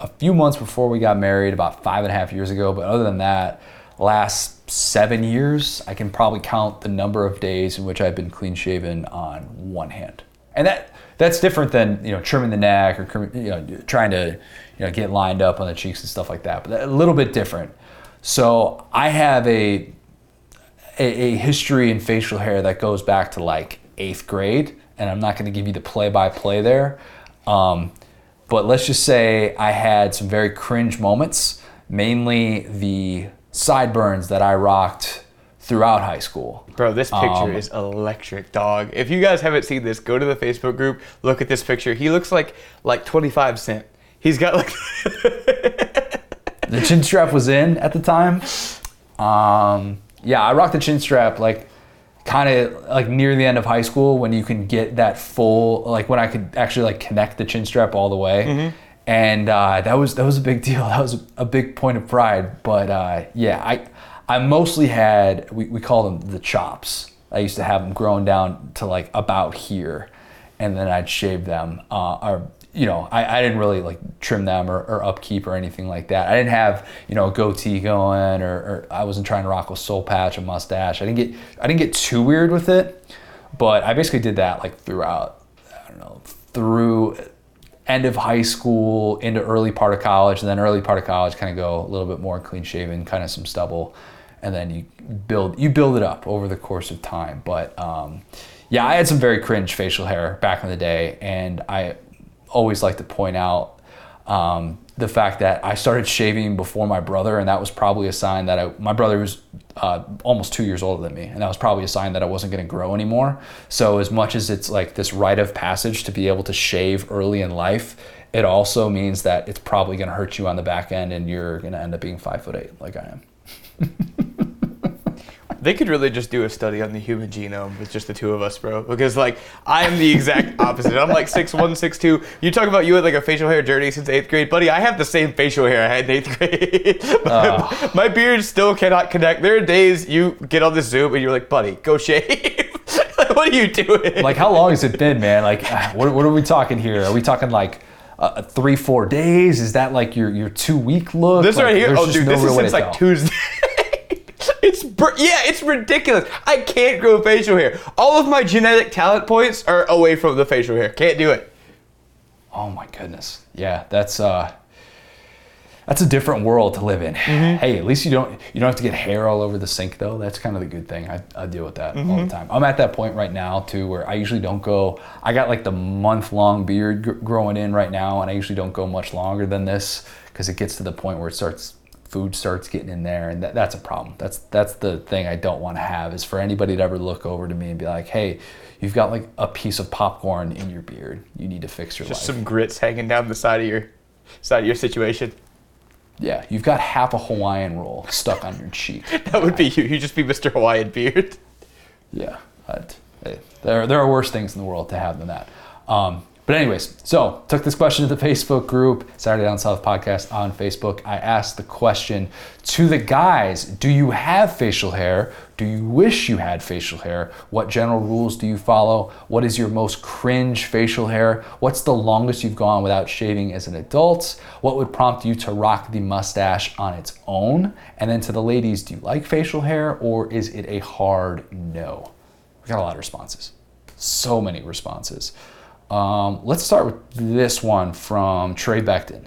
A: a few months before we got married, about five and a half years ago. But other than that, last seven years, I can probably count the number of days in which I've been clean shaven on one hand. And that that's different than you know trimming the neck or you know trying to you know get lined up on the cheeks and stuff like that. But a little bit different. So I have a a, history in facial hair that goes back to like eighth grade, and I'm not going to give you the play-by-play there. Um, but let's just say I had some very cringe moments, mainly the sideburns that I rocked throughout high school.
B: Bro, this picture
A: Um,
B: is electric, dog. If you guys haven't seen this, go to the Facebook group, look at this picture. He looks like like 25 cent. He's got like
A: The chin strap was in at the time. Um, yeah, I rocked the chin strap like kind of like near the end of high school when you can get that full like when I could actually like connect the chin strap all the way. And uh, that was that was a big *laughs* deal. That was a big point of pride. But uh, yeah, I I mostly had we, we call them the chops. I used to have them growing down to like about here, and then I'd shave them. Uh, or you know, I, I didn't really like trim them or, or upkeep or anything like that. I didn't have you know a goatee going, or, or I wasn't trying to rock a soul patch, a mustache. I didn't get I didn't get too weird with it. but I basically did that like throughout, I don't know, through end of high school into early part of college, and then early part of college kind of go a little bit more clean shaven, kind of some stubble, and then you build you build it up over the course of time. But um, yeah, I had some very cringe facial hair back in the day, and I always like to point out um, the fact that I started shaving before my brother, and that was probably a sign that I, my brother was uh, almost two years older than me, and that was probably a sign that I wasn't going to grow anymore. So, as much as it's like this rite of passage to be able to shave early in life, it also means that it's probably going to hurt you on the back end, and you're going to end up being five foot eight, like I am. *laughs*
B: They could really just do a study on the human genome with just the two of us, bro. Because like I am the exact *laughs* opposite. I'm like six one, six two. You talk about you had like a facial hair journey since eighth grade, buddy. I have the same facial hair I had in eighth grade. *laughs* my, my beard still cannot connect. There are days you get on the Zoom and you're like, buddy, go shave. *laughs* like, what are you doing?
A: like, how long has it been, man? Like, what, what are we talking here? Are we talking like? Uh, three, four days? Is that like your your two week look?
B: this
A: Like,
B: right here. Oh, dude,
A: no
B: this is since like. Tuesday. Br- yeah, it's ridiculous. I can't grow facial hair. All of my genetic talent points are away from the facial hair. Can't do it.
A: Oh my goodness. Yeah, that's uh that's a different world to live in.
B: Mm-hmm.
A: Hey, at least you don't you don't have to get hair all over the sink though. That's kind of the good thing. I, I deal with that all
B: Mm-hmm.
A: the time. I'm at that point right now too where I usually don't go. I got like the month long beard gr- growing in right now, and I usually don't go much longer than this because it gets to the point where it starts food starts getting in there, and that, that's a problem. That's that's the thing I don't want to have is for anybody to ever look over to me and be like, hey. You've got like a piece of popcorn in your beard. You need to fix your life.
B: Just
A: life.
B: some grits hanging down the side of your side of your situation.
A: Yeah, you've got half a Hawaiian roll stuck on your cheek. *laughs*
B: That would be you. you'd just be Mr. Hawaiian beard.
A: Yeah, but, hey, there there are worse things in the world to have than that. Um, but anyways, so took this question to the Facebook group, Saturday Down South podcast on Facebook. I asked the question to the guys: Do you have facial hair? Do you wish you had facial hair? What general rules do you follow? What is your most cringe facial hair? What's the longest you've gone without shaving as an adult? What would prompt you to rock the mustache on its own? And then to the ladies, do you like facial hair or is it a hard no? We got a lot of responses. So many responses. Um, let's start with this one from Trey Beckton.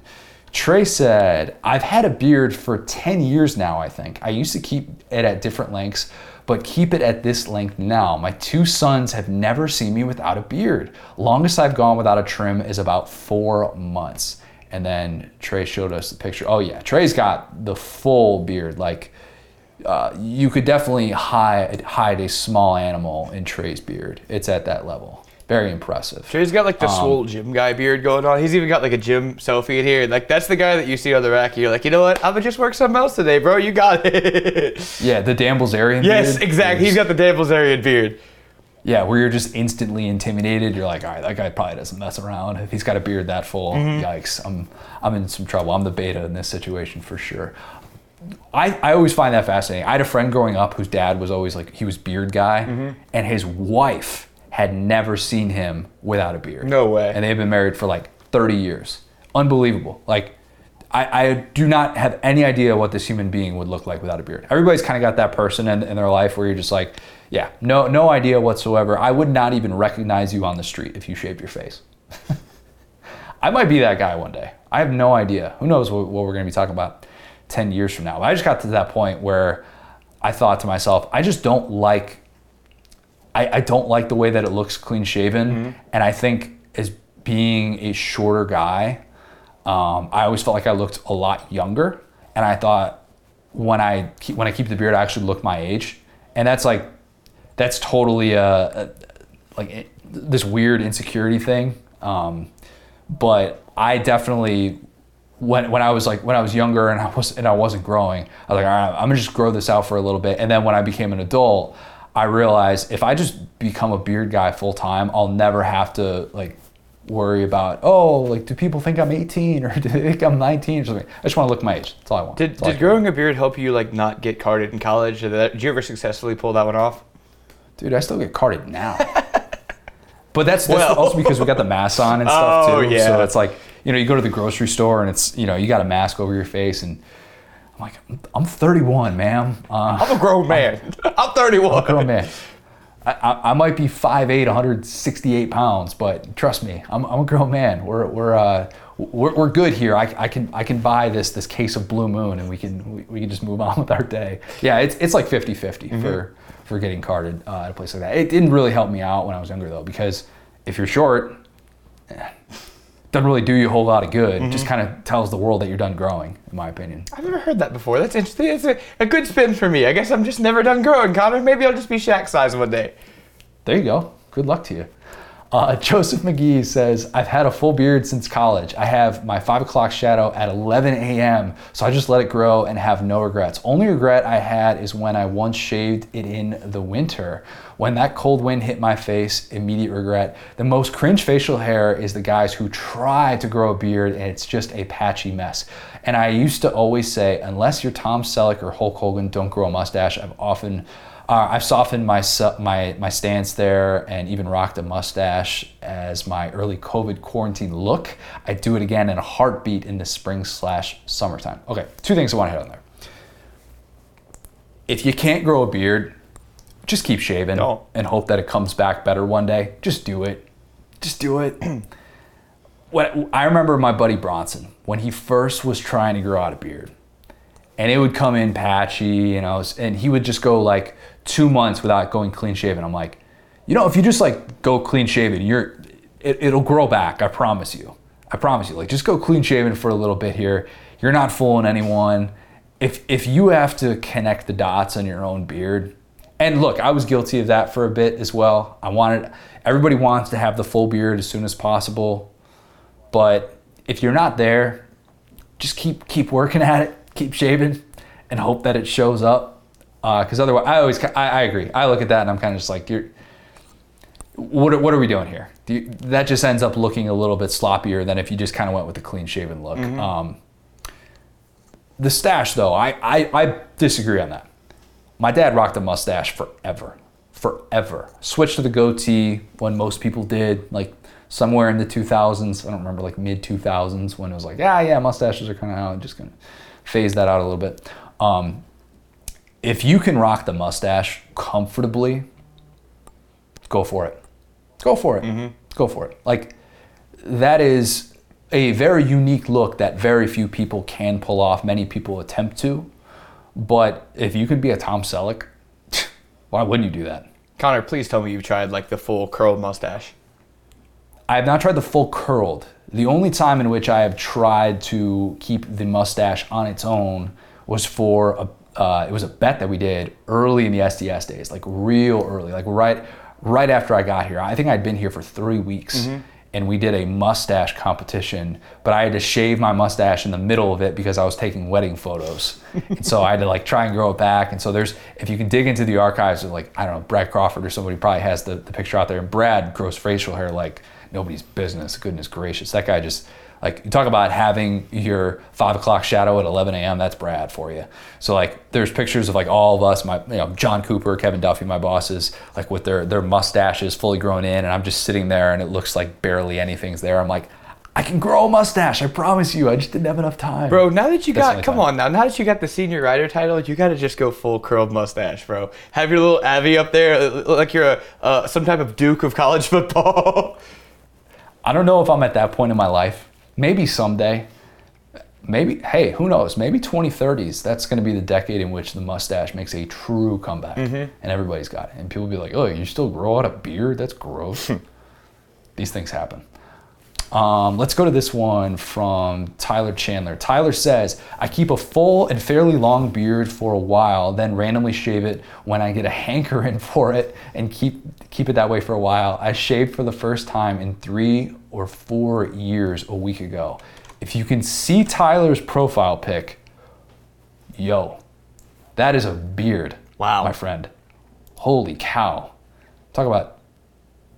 A: Trey said, I've had a beard for 10 years now, I think. I used to keep it at different lengths, but keep it at this length now. My two sons have never seen me without a beard. Longest I've gone without a trim is about four months. And then Trey showed us the picture. Oh, yeah, Trey's got the full beard. Like, uh, you could definitely hide, hide a small animal in Trey's beard. It's at that level. Very impressive.
B: Trey's got like the
A: Um,
B: swole gym guy beard going on. He's even got like a gym selfie in here. Like that's the guy that you see on the rack. You're like, you know what? I'm gonna just work something else today, bro. You got it. *laughs*
A: Yeah, the Dan Bilzerian
B: yes,
A: beard
B: exactly. He's got the Dan Bilzerian beard.
A: Yeah, where you're just instantly intimidated. You're like, all right, that guy probably doesn't mess around. If he's got a beard that full,
B: Mm-hmm.
A: yikes, I'm I'm in some trouble. I'm the beta in this situation for sure. I, I always find that fascinating. I had a friend growing up whose dad was always like he was beard guy,
B: Mm-hmm.
A: and his wife had never seen him without a beard.
B: No way.
A: And they've been married for like 30 years. Unbelievable. Like I, I do not have any idea what this human being would look like without a beard. Everybody's kind of got that person in, in their life where you're just like, yeah, no, no idea whatsoever. I would not even recognize you on the street if you shaved your face. *laughs* I might be that guy one day. I have no idea. Who knows what, what we're going to be talking about 10 years from now. But I just got to that point where I thought to myself, I just don't like I, I don't like the way that it looks clean shaven. And I think as being a shorter guy, um, I always felt like I looked a lot younger. And I thought when I keep, when I keep the beard, I actually look my age. And that's like that's totally a, a like it, this weird insecurity thing. Um, but I definitely when when I was like when I was younger and I was and I wasn't growing, I was like, all right, I'm gonna just grow this out for a little bit. And then when I became an adult, I realized if I just become a beard guy full time, I'll never have to like worry about oh like do people think I'm 18 or *laughs* do they think I'm 19 or something. I just want to look my age. That's all I want.
B: Did, did growing a beard help you like not get carded in college? Did, that, did you ever successfully pull that one off?
A: Dude, I still get carded now. *laughs* but that's, that's
B: Well.
A: also because we got the masks on and *laughs* stuff
B: Oh,
A: too.
B: yeah.
A: So it's like, you know, you go to the grocery store and it's, you know, you got a mask over your face and like, I'm 31, ma'am. Uh,
B: I'm a grown man. I'm *laughs* 31.
A: grown man. I, I, I might be 5'8", 168 pounds, but trust me, I'm, I'm a grown man. We're we're uh, we're, we're good here. I, I can I can buy this this case of Blue Moon, and we can we, we can just move on *laughs* with our day. Yeah, it's it's like 50-50 for for getting carded uh, at a place like that. It didn't really help me out when I was younger though, because if you're short, eh, doesn't really do you a whole lot of good. It Just kind of tells the world that you're done growing, in my opinion.
B: I've never heard that before. That's interesting. It's a, a good spin for me. I guess I'm just never done growing, Connor. Maybe I'll just be Shaq size one day.
A: There you go. Good luck to you. Uh, *laughs* Joseph McGee says, I've had a full beard since college. I have my 5 o'clock shadow at 11 a.m., so I just let it grow and have no regrets. Only regret I had is when I once shaved it in the winter. When that cold wind hit my face, immediate regret. The most cringe facial hair is the guys who try to grow a beard and it's just a patchy mess. And I used to always say, unless you're Tom Selleck or Hulk Hogan, don't grow a mustache. I've often uh, I've softened my, my, my stance there and even rocked a mustache as my early COVID quarantine look. I do it again in a heartbeat in the spring slash summertime. Okay, two things I want to hit on there. If you can't grow a beard, just keep shaving and hope that it comes back better one day. Just do it. Just do it. *clears throat* when, I remember my buddy Bronson when he first was trying to grow out a beard and it would come in patchy, you know, and he would just go like two months without going clean shaven. I'm like, you know, if you just like go clean shaven, you're, it, it'll grow back. I promise you. I promise you. Like, just go clean shaven for a little bit here. You're not fooling anyone. If if you have to connect the dots on your own beard, and look, I was guilty of that for a bit as well. I wanted everybody wants to have the full beard as soon as possible, but if you're not there, just keep keep working *laughs* at it, keep shaving, and hope that it shows up. Because otherwise, I always I, I agree. I look at that and I'm kind of just like, you're. What are, what are we doing here? Do you, that just ends up looking a little bit sloppier than if you just kind of went with the clean shaven look. Um, the stash, though, I, I, I disagree on that. My dad rocked a mustache forever, forever. Switched to the goatee when most people did, like somewhere in the 2000s. I don't remember, like mid 2000s when it was like, yeah, yeah, mustaches are kind of out. I'm Just gonna phase that out a little bit. Um, if you can rock the mustache comfortably, go for it. Go for it. Go for it. Like that is a very unique look that very few people can pull off. Many people attempt to, but if you could be a Tom Selleck, *laughs* why wouldn't you do that?
B: Connor, please tell me you've tried like the full curled mustache.
A: I have not tried the full curled. The only time in which I have tried to keep the mustache on its own was for a. Uh, it was a bet that we did early in the SDS days, like real early, like right, right after I got here. I think I'd been here for three weeks, and we did a mustache competition. But I had to shave my mustache in the middle of it because I was taking wedding photos, *laughs* and so I had to like try and grow it back. And so there's, if you can dig into the archives of like I don't know Brad Crawford or somebody probably has the, the picture out there, and Brad grows facial hair like nobody's business. Goodness gracious, that guy just like you talk about having your five o'clock shadow at 11 a.m. That's Brad for you. So like, there's pictures of like all of us, my you know John Cooper, Kevin Duffy, my bosses, like with their their mustaches fully grown in, and I'm just sitting there, and it looks like barely anything's there. I'm like, I can grow a mustache. I promise you. I just didn't have enough time.
B: Bro, now that you
A: That's
B: got, come
A: time.
B: on now, now that you got the senior writer title, you gotta just go full curled mustache, bro. Have your little Avi up there, uh, like you're a, uh, some type of Duke of college football. *laughs*
A: I don't know if I'm at that point in my life. Maybe someday. Maybe, hey, who knows? Maybe 2030s. That's going to be the decade in which the mustache makes a true comeback, mm-hmm. and everybody's got it. And people be like, "Oh, you still grow out a beard? That's gross." *laughs* These things happen. Um, let's go to this one from Tyler Chandler. Tyler says, I keep a full and fairly long beard for a while, then randomly shave it when I get a hankering *laughs* for it and keep keep it that way for a while. I shaved for the first time in three or four years a week ago. If you can see Tyler's profile pic, yo, that is a beard.
B: Wow.
A: My friend. Holy cow. Talk about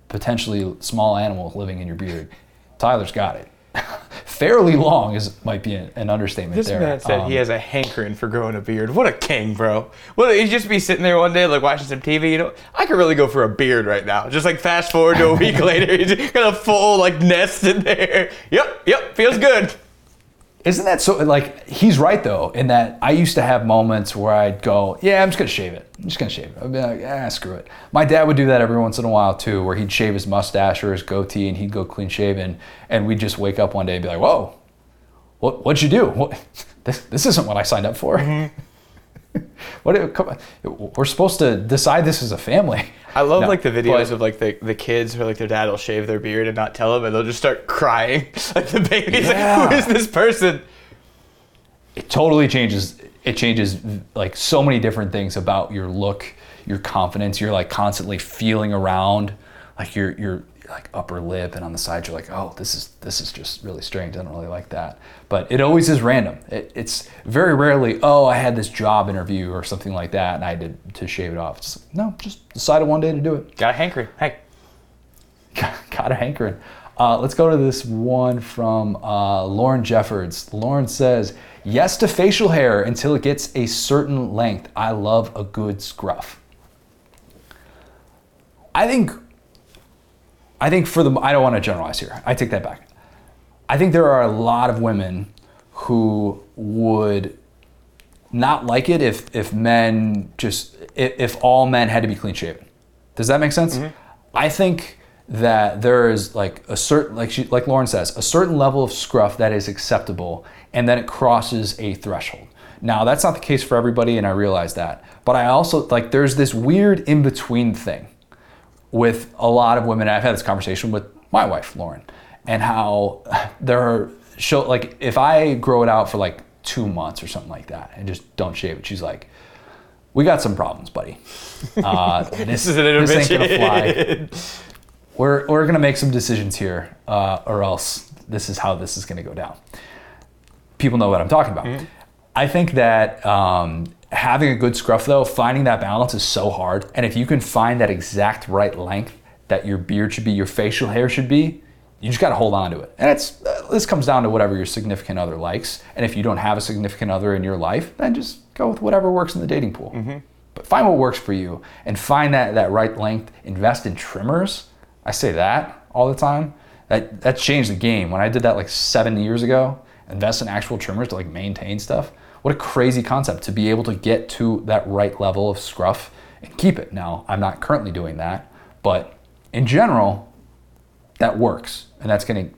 A: potentially small animal living in your beard. Tyler's got it. *laughs* Fairly long is might be an, an understatement
B: This
A: there.
B: man said
A: Um,
B: he has a hankering for growing a beard. What a king, bro. Well, he'd just be sitting there one day, like watching some TV. You know, I could really go for a beard right now. Just like fast forward to a week *laughs* later, he's got a full like nest in there. Yep, yep, feels good.
A: Isn't that so? Like he's right though, in that I used to have moments where I'd go, "Yeah, I'm just gonna shave it. I'm just gonna shave it." I'd be like, "Ah, screw it." My dad would do that every once in a while too, where he'd shave his mustache or his goatee, and he'd go clean shaven, and we'd just wake up one day and be like, "Whoa, what what'd you do? What, *laughs* this this isn't what I signed up for." *laughs* what? We're supposed to decide this as a family.
B: I love
A: No,
B: like the videos
A: but-
B: of like the, the kids where like their dad will shave their beard and not tell them and they'll just start crying. *laughs* Like the baby's
A: Yeah.
B: like, who is this person?
A: it totally changes it changes like so many different things about your look your confidence you're like constantly feeling around like your your like upper lip and on the sides you're like oh this is this is just really strange i don't really like that but it always is random it, it's very rarely oh i had this job interview or something like that and i had to, to shave it off it's like, no just decided one day to do it
B: Got a hankering. Hey. *laughs*
A: got a hankering. Uh, let's go to this one from uh, Lauren Jeffords. Lauren says, Yes to facial hair until it gets a certain length. I love a good scruff. I think, I think for the, I don't want to generalize here. I take that back. I think there are a lot of women who would not like it if, if men just, if, if all men had to be clean shaven. Does that make sense? Mm-hmm. I think that there is like a certain, like she, like Lauren says, a certain level of scruff that is acceptable, and then it crosses a threshold. Now that's not the case for everybody, and I realize that. But I also like there's this weird in between thing with a lot of women. I've had this conversation with my wife, Lauren, and how there are show like if I grow it out for like two months or something like that and just don't shave it, she's like, "We got some problems, buddy. Uh, *laughs* this,
B: This is an
A: this ain't gonna fly. We're we're gonna make some decisions here, uh, or else this is how this is gonna go down." People know what I'm talking about. I think that um, having a good scruff, though, finding that balance is so hard. And if you can find that exact right length that your beard should be, your facial hair should be, you just got to hold on to it. And it's uh, this comes down to whatever your significant other likes. And if you don't have a significant other in your life, then just go with whatever works in the dating pool. But find what works for you and find that that right length. Invest in trimmers. I say that all the time. That that changed the game. When I did that like seven years ago, invest in actual trimmers to like maintain stuff. What a crazy concept to be able to get to that right level of scruff and keep it. Now, I'm not currently doing that, but in general, that works. And that's going to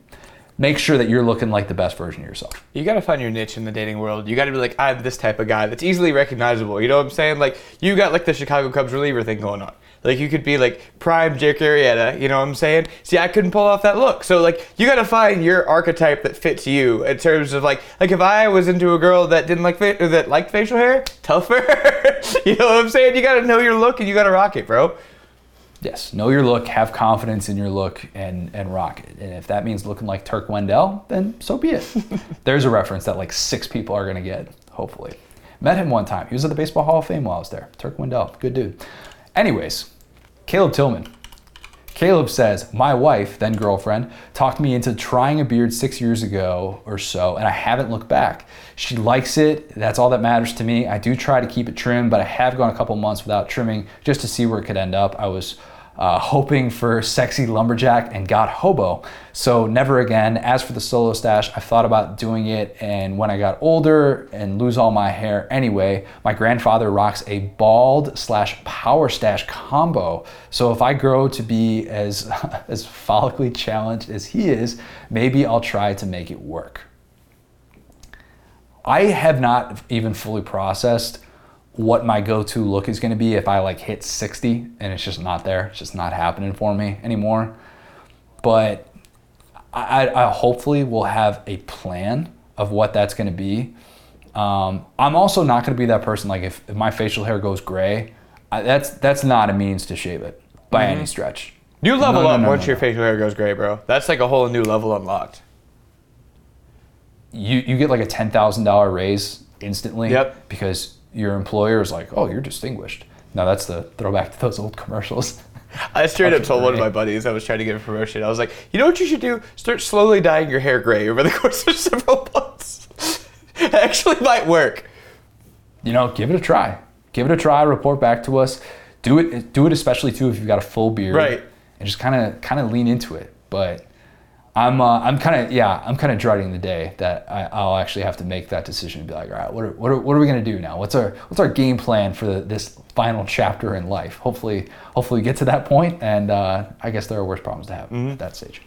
A: make sure that you're looking like the best version of yourself.
B: You gotta find your niche in the dating world. You gotta be like, I'm this type of guy that's easily recognizable. You know what I'm saying? Like, you got like the Chicago Cubs reliever thing going on. Like, you could be like prime Jake Arrieta. You know what I'm saying? See, I couldn't pull off that look. So like, you gotta find your archetype that fits you in terms of like, like if I was into a girl that didn't like fa- that liked facial hair, tougher. *laughs* you know what I'm saying? You gotta know your look and you gotta rock it, bro.
A: Yes, know your look, have confidence in your look, and and rock it. And if that means looking like Turk Wendell, then so be it. *laughs* There's a reference that like six people are gonna get, hopefully. Met him one time. He was at the Baseball Hall of Fame while I was there. Turk Wendell, good dude. Anyways, Caleb Tillman. Caleb says, My wife, then girlfriend, talked me into trying a beard six years ago or so, and I haven't looked back. She likes it. That's all that matters to me. I do try to keep it trimmed, but I have gone a couple months without trimming just to see where it could end up. I was uh, hoping for sexy lumberjack and got hobo. So never again. As for the solo stash, I thought about doing it, and when I got older and lose all my hair anyway, my grandfather rocks a bald slash power stash combo. So if I grow to be as *laughs* as follically challenged as he is, maybe I'll try to make it work. I have not even fully processed what my go-to look is going to be if I like hit 60 and it's just not there. It's just not happening for me anymore. But I, I hopefully will have a plan of what that's going to be. Um, I'm also not going to be that person. Like if, if my facial hair goes gray, I, that's that's not a means to shave it by any stretch.
B: You level
A: No, no,
B: up
A: no,
B: once your facial hair goes gray, bro. That's like a whole new level unlocked.
A: You, you get like a ten thousand dollar raise instantly.
B: Yep.
A: Because your employer is like, oh, you're distinguished. Now that's the throwback to those old commercials. *laughs*
B: I straight up told one of my buddies I was trying to get a promotion. I was like, you know what you should do? Start slowly dyeing your hair gray over the *laughs* course of several months. *laughs* it actually might work.
A: you know, give it a try. Give it a try. Report back to us. Do it. Do it especially too if you've got a full beard.
B: Right.
A: And just kind of kind of lean into it. But I'm uh, I'm kind of yeah I'm kind of dreading the day that I, I'll actually have to make that decision and be like all right what are, what are, what are we gonna do now what's our what's our game plan for the, this final chapter in life hopefully hopefully we get to that point and uh, I guess there are worse problems to have at that stage.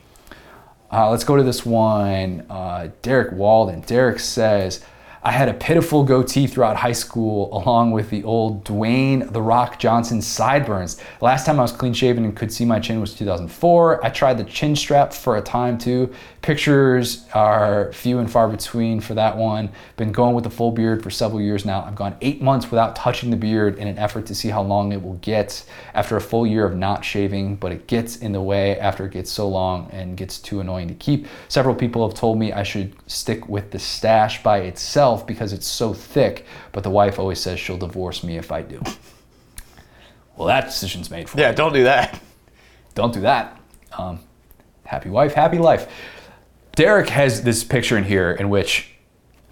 A: Uh, let's go to this one. Uh, Derek Walden. Derek says, I had a pitiful goatee throughout high school, along with the old Dwayne The Rock Johnson sideburns. Last time I was clean shaven and could see my chin was 2004. I tried the chin strap for a time too. Pictures are few and far between for that one. Been going with the full beard for several years now. I've gone eight months without touching the beard in an effort to see how long it will get after a full year of not shaving, but it gets in the way after it gets so long and gets too annoying to keep. Several people have told me I should stick with the stash by itself because it's so thick, but the wife always says she'll divorce me if I do. Well, that decision's made for
B: Yeah, don't do that.
A: Don't do that. Um, happy wife, happy life. Derek has this picture in here in which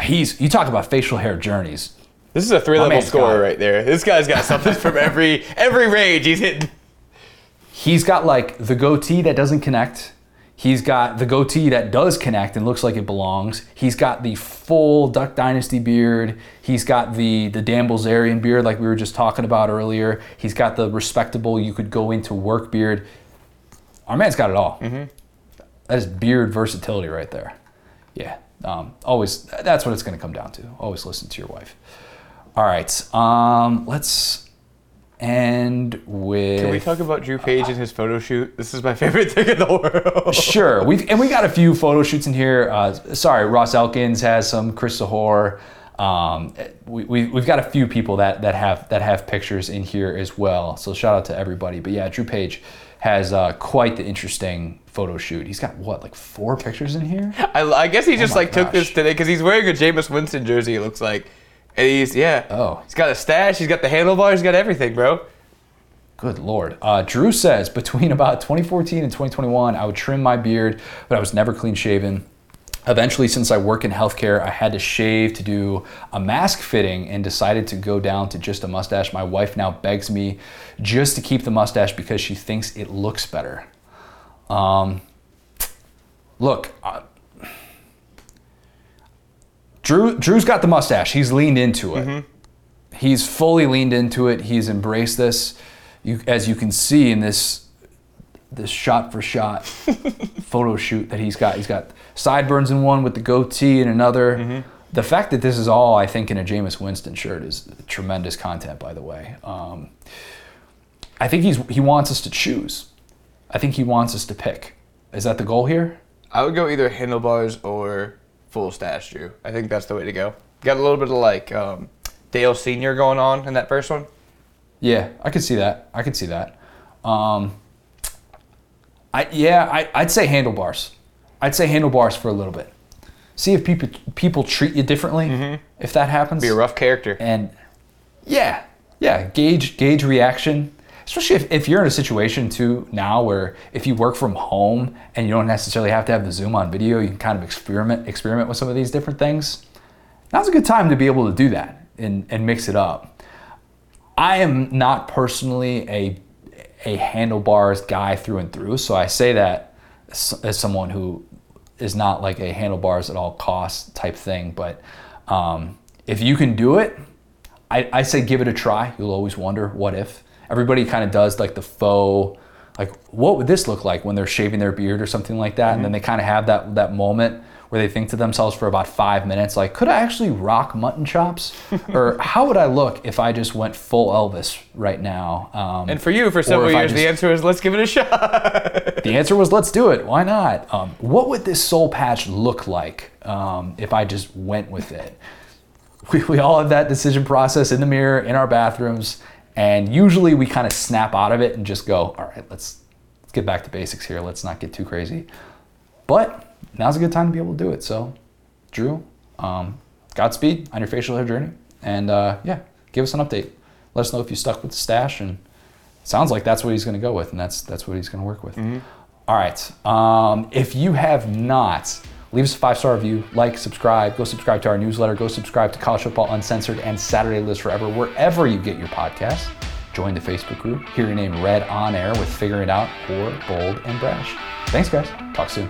A: he's, you talk about facial hair journeys.
B: This is a three level
A: man's got
B: scorer right there. This guy's got something from *laughs* every every range he's hitting.
A: He's got like the goatee that doesn't connect. He's got the goatee that does connect and looks like it belongs. He's got the full Duck Dynasty beard. He's got the the Dan Bilzerian beard like we were just talking about earlier. He's got the respectable you could go into work beard. Our man's got it all. Mm-hmm. That is beard versatility right there. Yeah. Um, always that's what it's going to come down to. Always listen to your wife. All right. Um, let's end with
B: Can we talk about Drew Page and his photo shoot? This is my *laughs* favorite thing in the world. *laughs*
A: Sure. We've and we got a few photo shoots in here. Uh, sorry, Ross Elkins has some. Chris Sahor. Um, we, we, we've got a few people that, that have that have pictures in here as well. So shout out to everybody. But yeah, Drew Page has uh, quite the interesting photo shoot. He's got what like four pictures in here.
B: I, I guess he just
A: my
B: like took this today because he's wearing a Jameis Winston jersey. It looks like, and he's yeah.
A: Oh.
B: he's got a stash. He's got the handlebars. He's got everything, bro.
A: Good lord. Uh, Drew says between about 2014 and 2021, I would trim my beard, but I was never clean shaven. Eventually, since I work in healthcare, I had to shave to do a mask fitting and decided to go down to just a mustache. My wife now begs me just to keep the mustache because she thinks it looks better. Um, look, uh, Drew Drew's got the mustache. He's leaned into it. He's fully leaned into it. He's embraced this. You, as you can see in this this shot for shot *laughs* photo shoot that he's got. He's got sideburns in one with the goatee in another. The fact that this is all, I think, in a Jameis Winston shirt is tremendous content, by the way. Um, I think he's he wants us to choose. I think he wants us to pick. Is that the goal here?
B: I would go either handlebars or full stash, Drew. I think that's the way to go. Got a little bit of like um, Dale Senior going on in that first one.
A: Yeah, I could see that. I could see that. Um, I yeah, I, I'd say handlebars. I'd say handlebars for a little bit. See if people people treat you differently if that happens.
B: Be a rough character.
A: and yeah, yeah, gauge gauge reaction. Especially if, if you're in a situation too now where if you work from home and you don't necessarily have to have the Zoom on video, you can kind of experiment experiment with some of these different things. Now's a good time to be able to do that and, and mix it up. I am not personally a a handlebars guy through and through, so I say that as, someone who is not like a handlebars at all costs type thing. But um, if you can do it, I, I say give it a try. You'll always wonder what if. Everybody kind of does like the faux, like what would this look like when they're shaving their beard or something like that, and then they kind of have that that moment where they think to themselves for about five minutes, like, could I actually rock mutton chops, *laughs* or how would I look if I just went full Elvis right now? Um,
B: And for you, for
A: or
B: several years, the answer is let's give it a shot. *laughs*
A: the answer was let's do it. Why not? Um, what would this soul patch look like um, if I just went with it? We, we all have that decision process in the mirror in our bathrooms, and usually we kind of snap out of it and just go, all right, let's let's get back to basics here. Let's not get too crazy. But now's a good time to be able to do it. So, Drew, um, Godspeed on your facial hair journey, and uh, yeah, give us an update. Let us know if you stuck with the stash and sounds like that's what he's going to go with, and that's that's what he's going to work with. All right. Um, if you have not, leave us a five star review, like, subscribe, go subscribe to our newsletter, go subscribe to College Football Uncensored and Saturday Lives Forever, wherever you get your podcasts. Join the Facebook group, hear your name read on air with Figuring Out or Bold and Brash. Thanks, guys. Talk soon.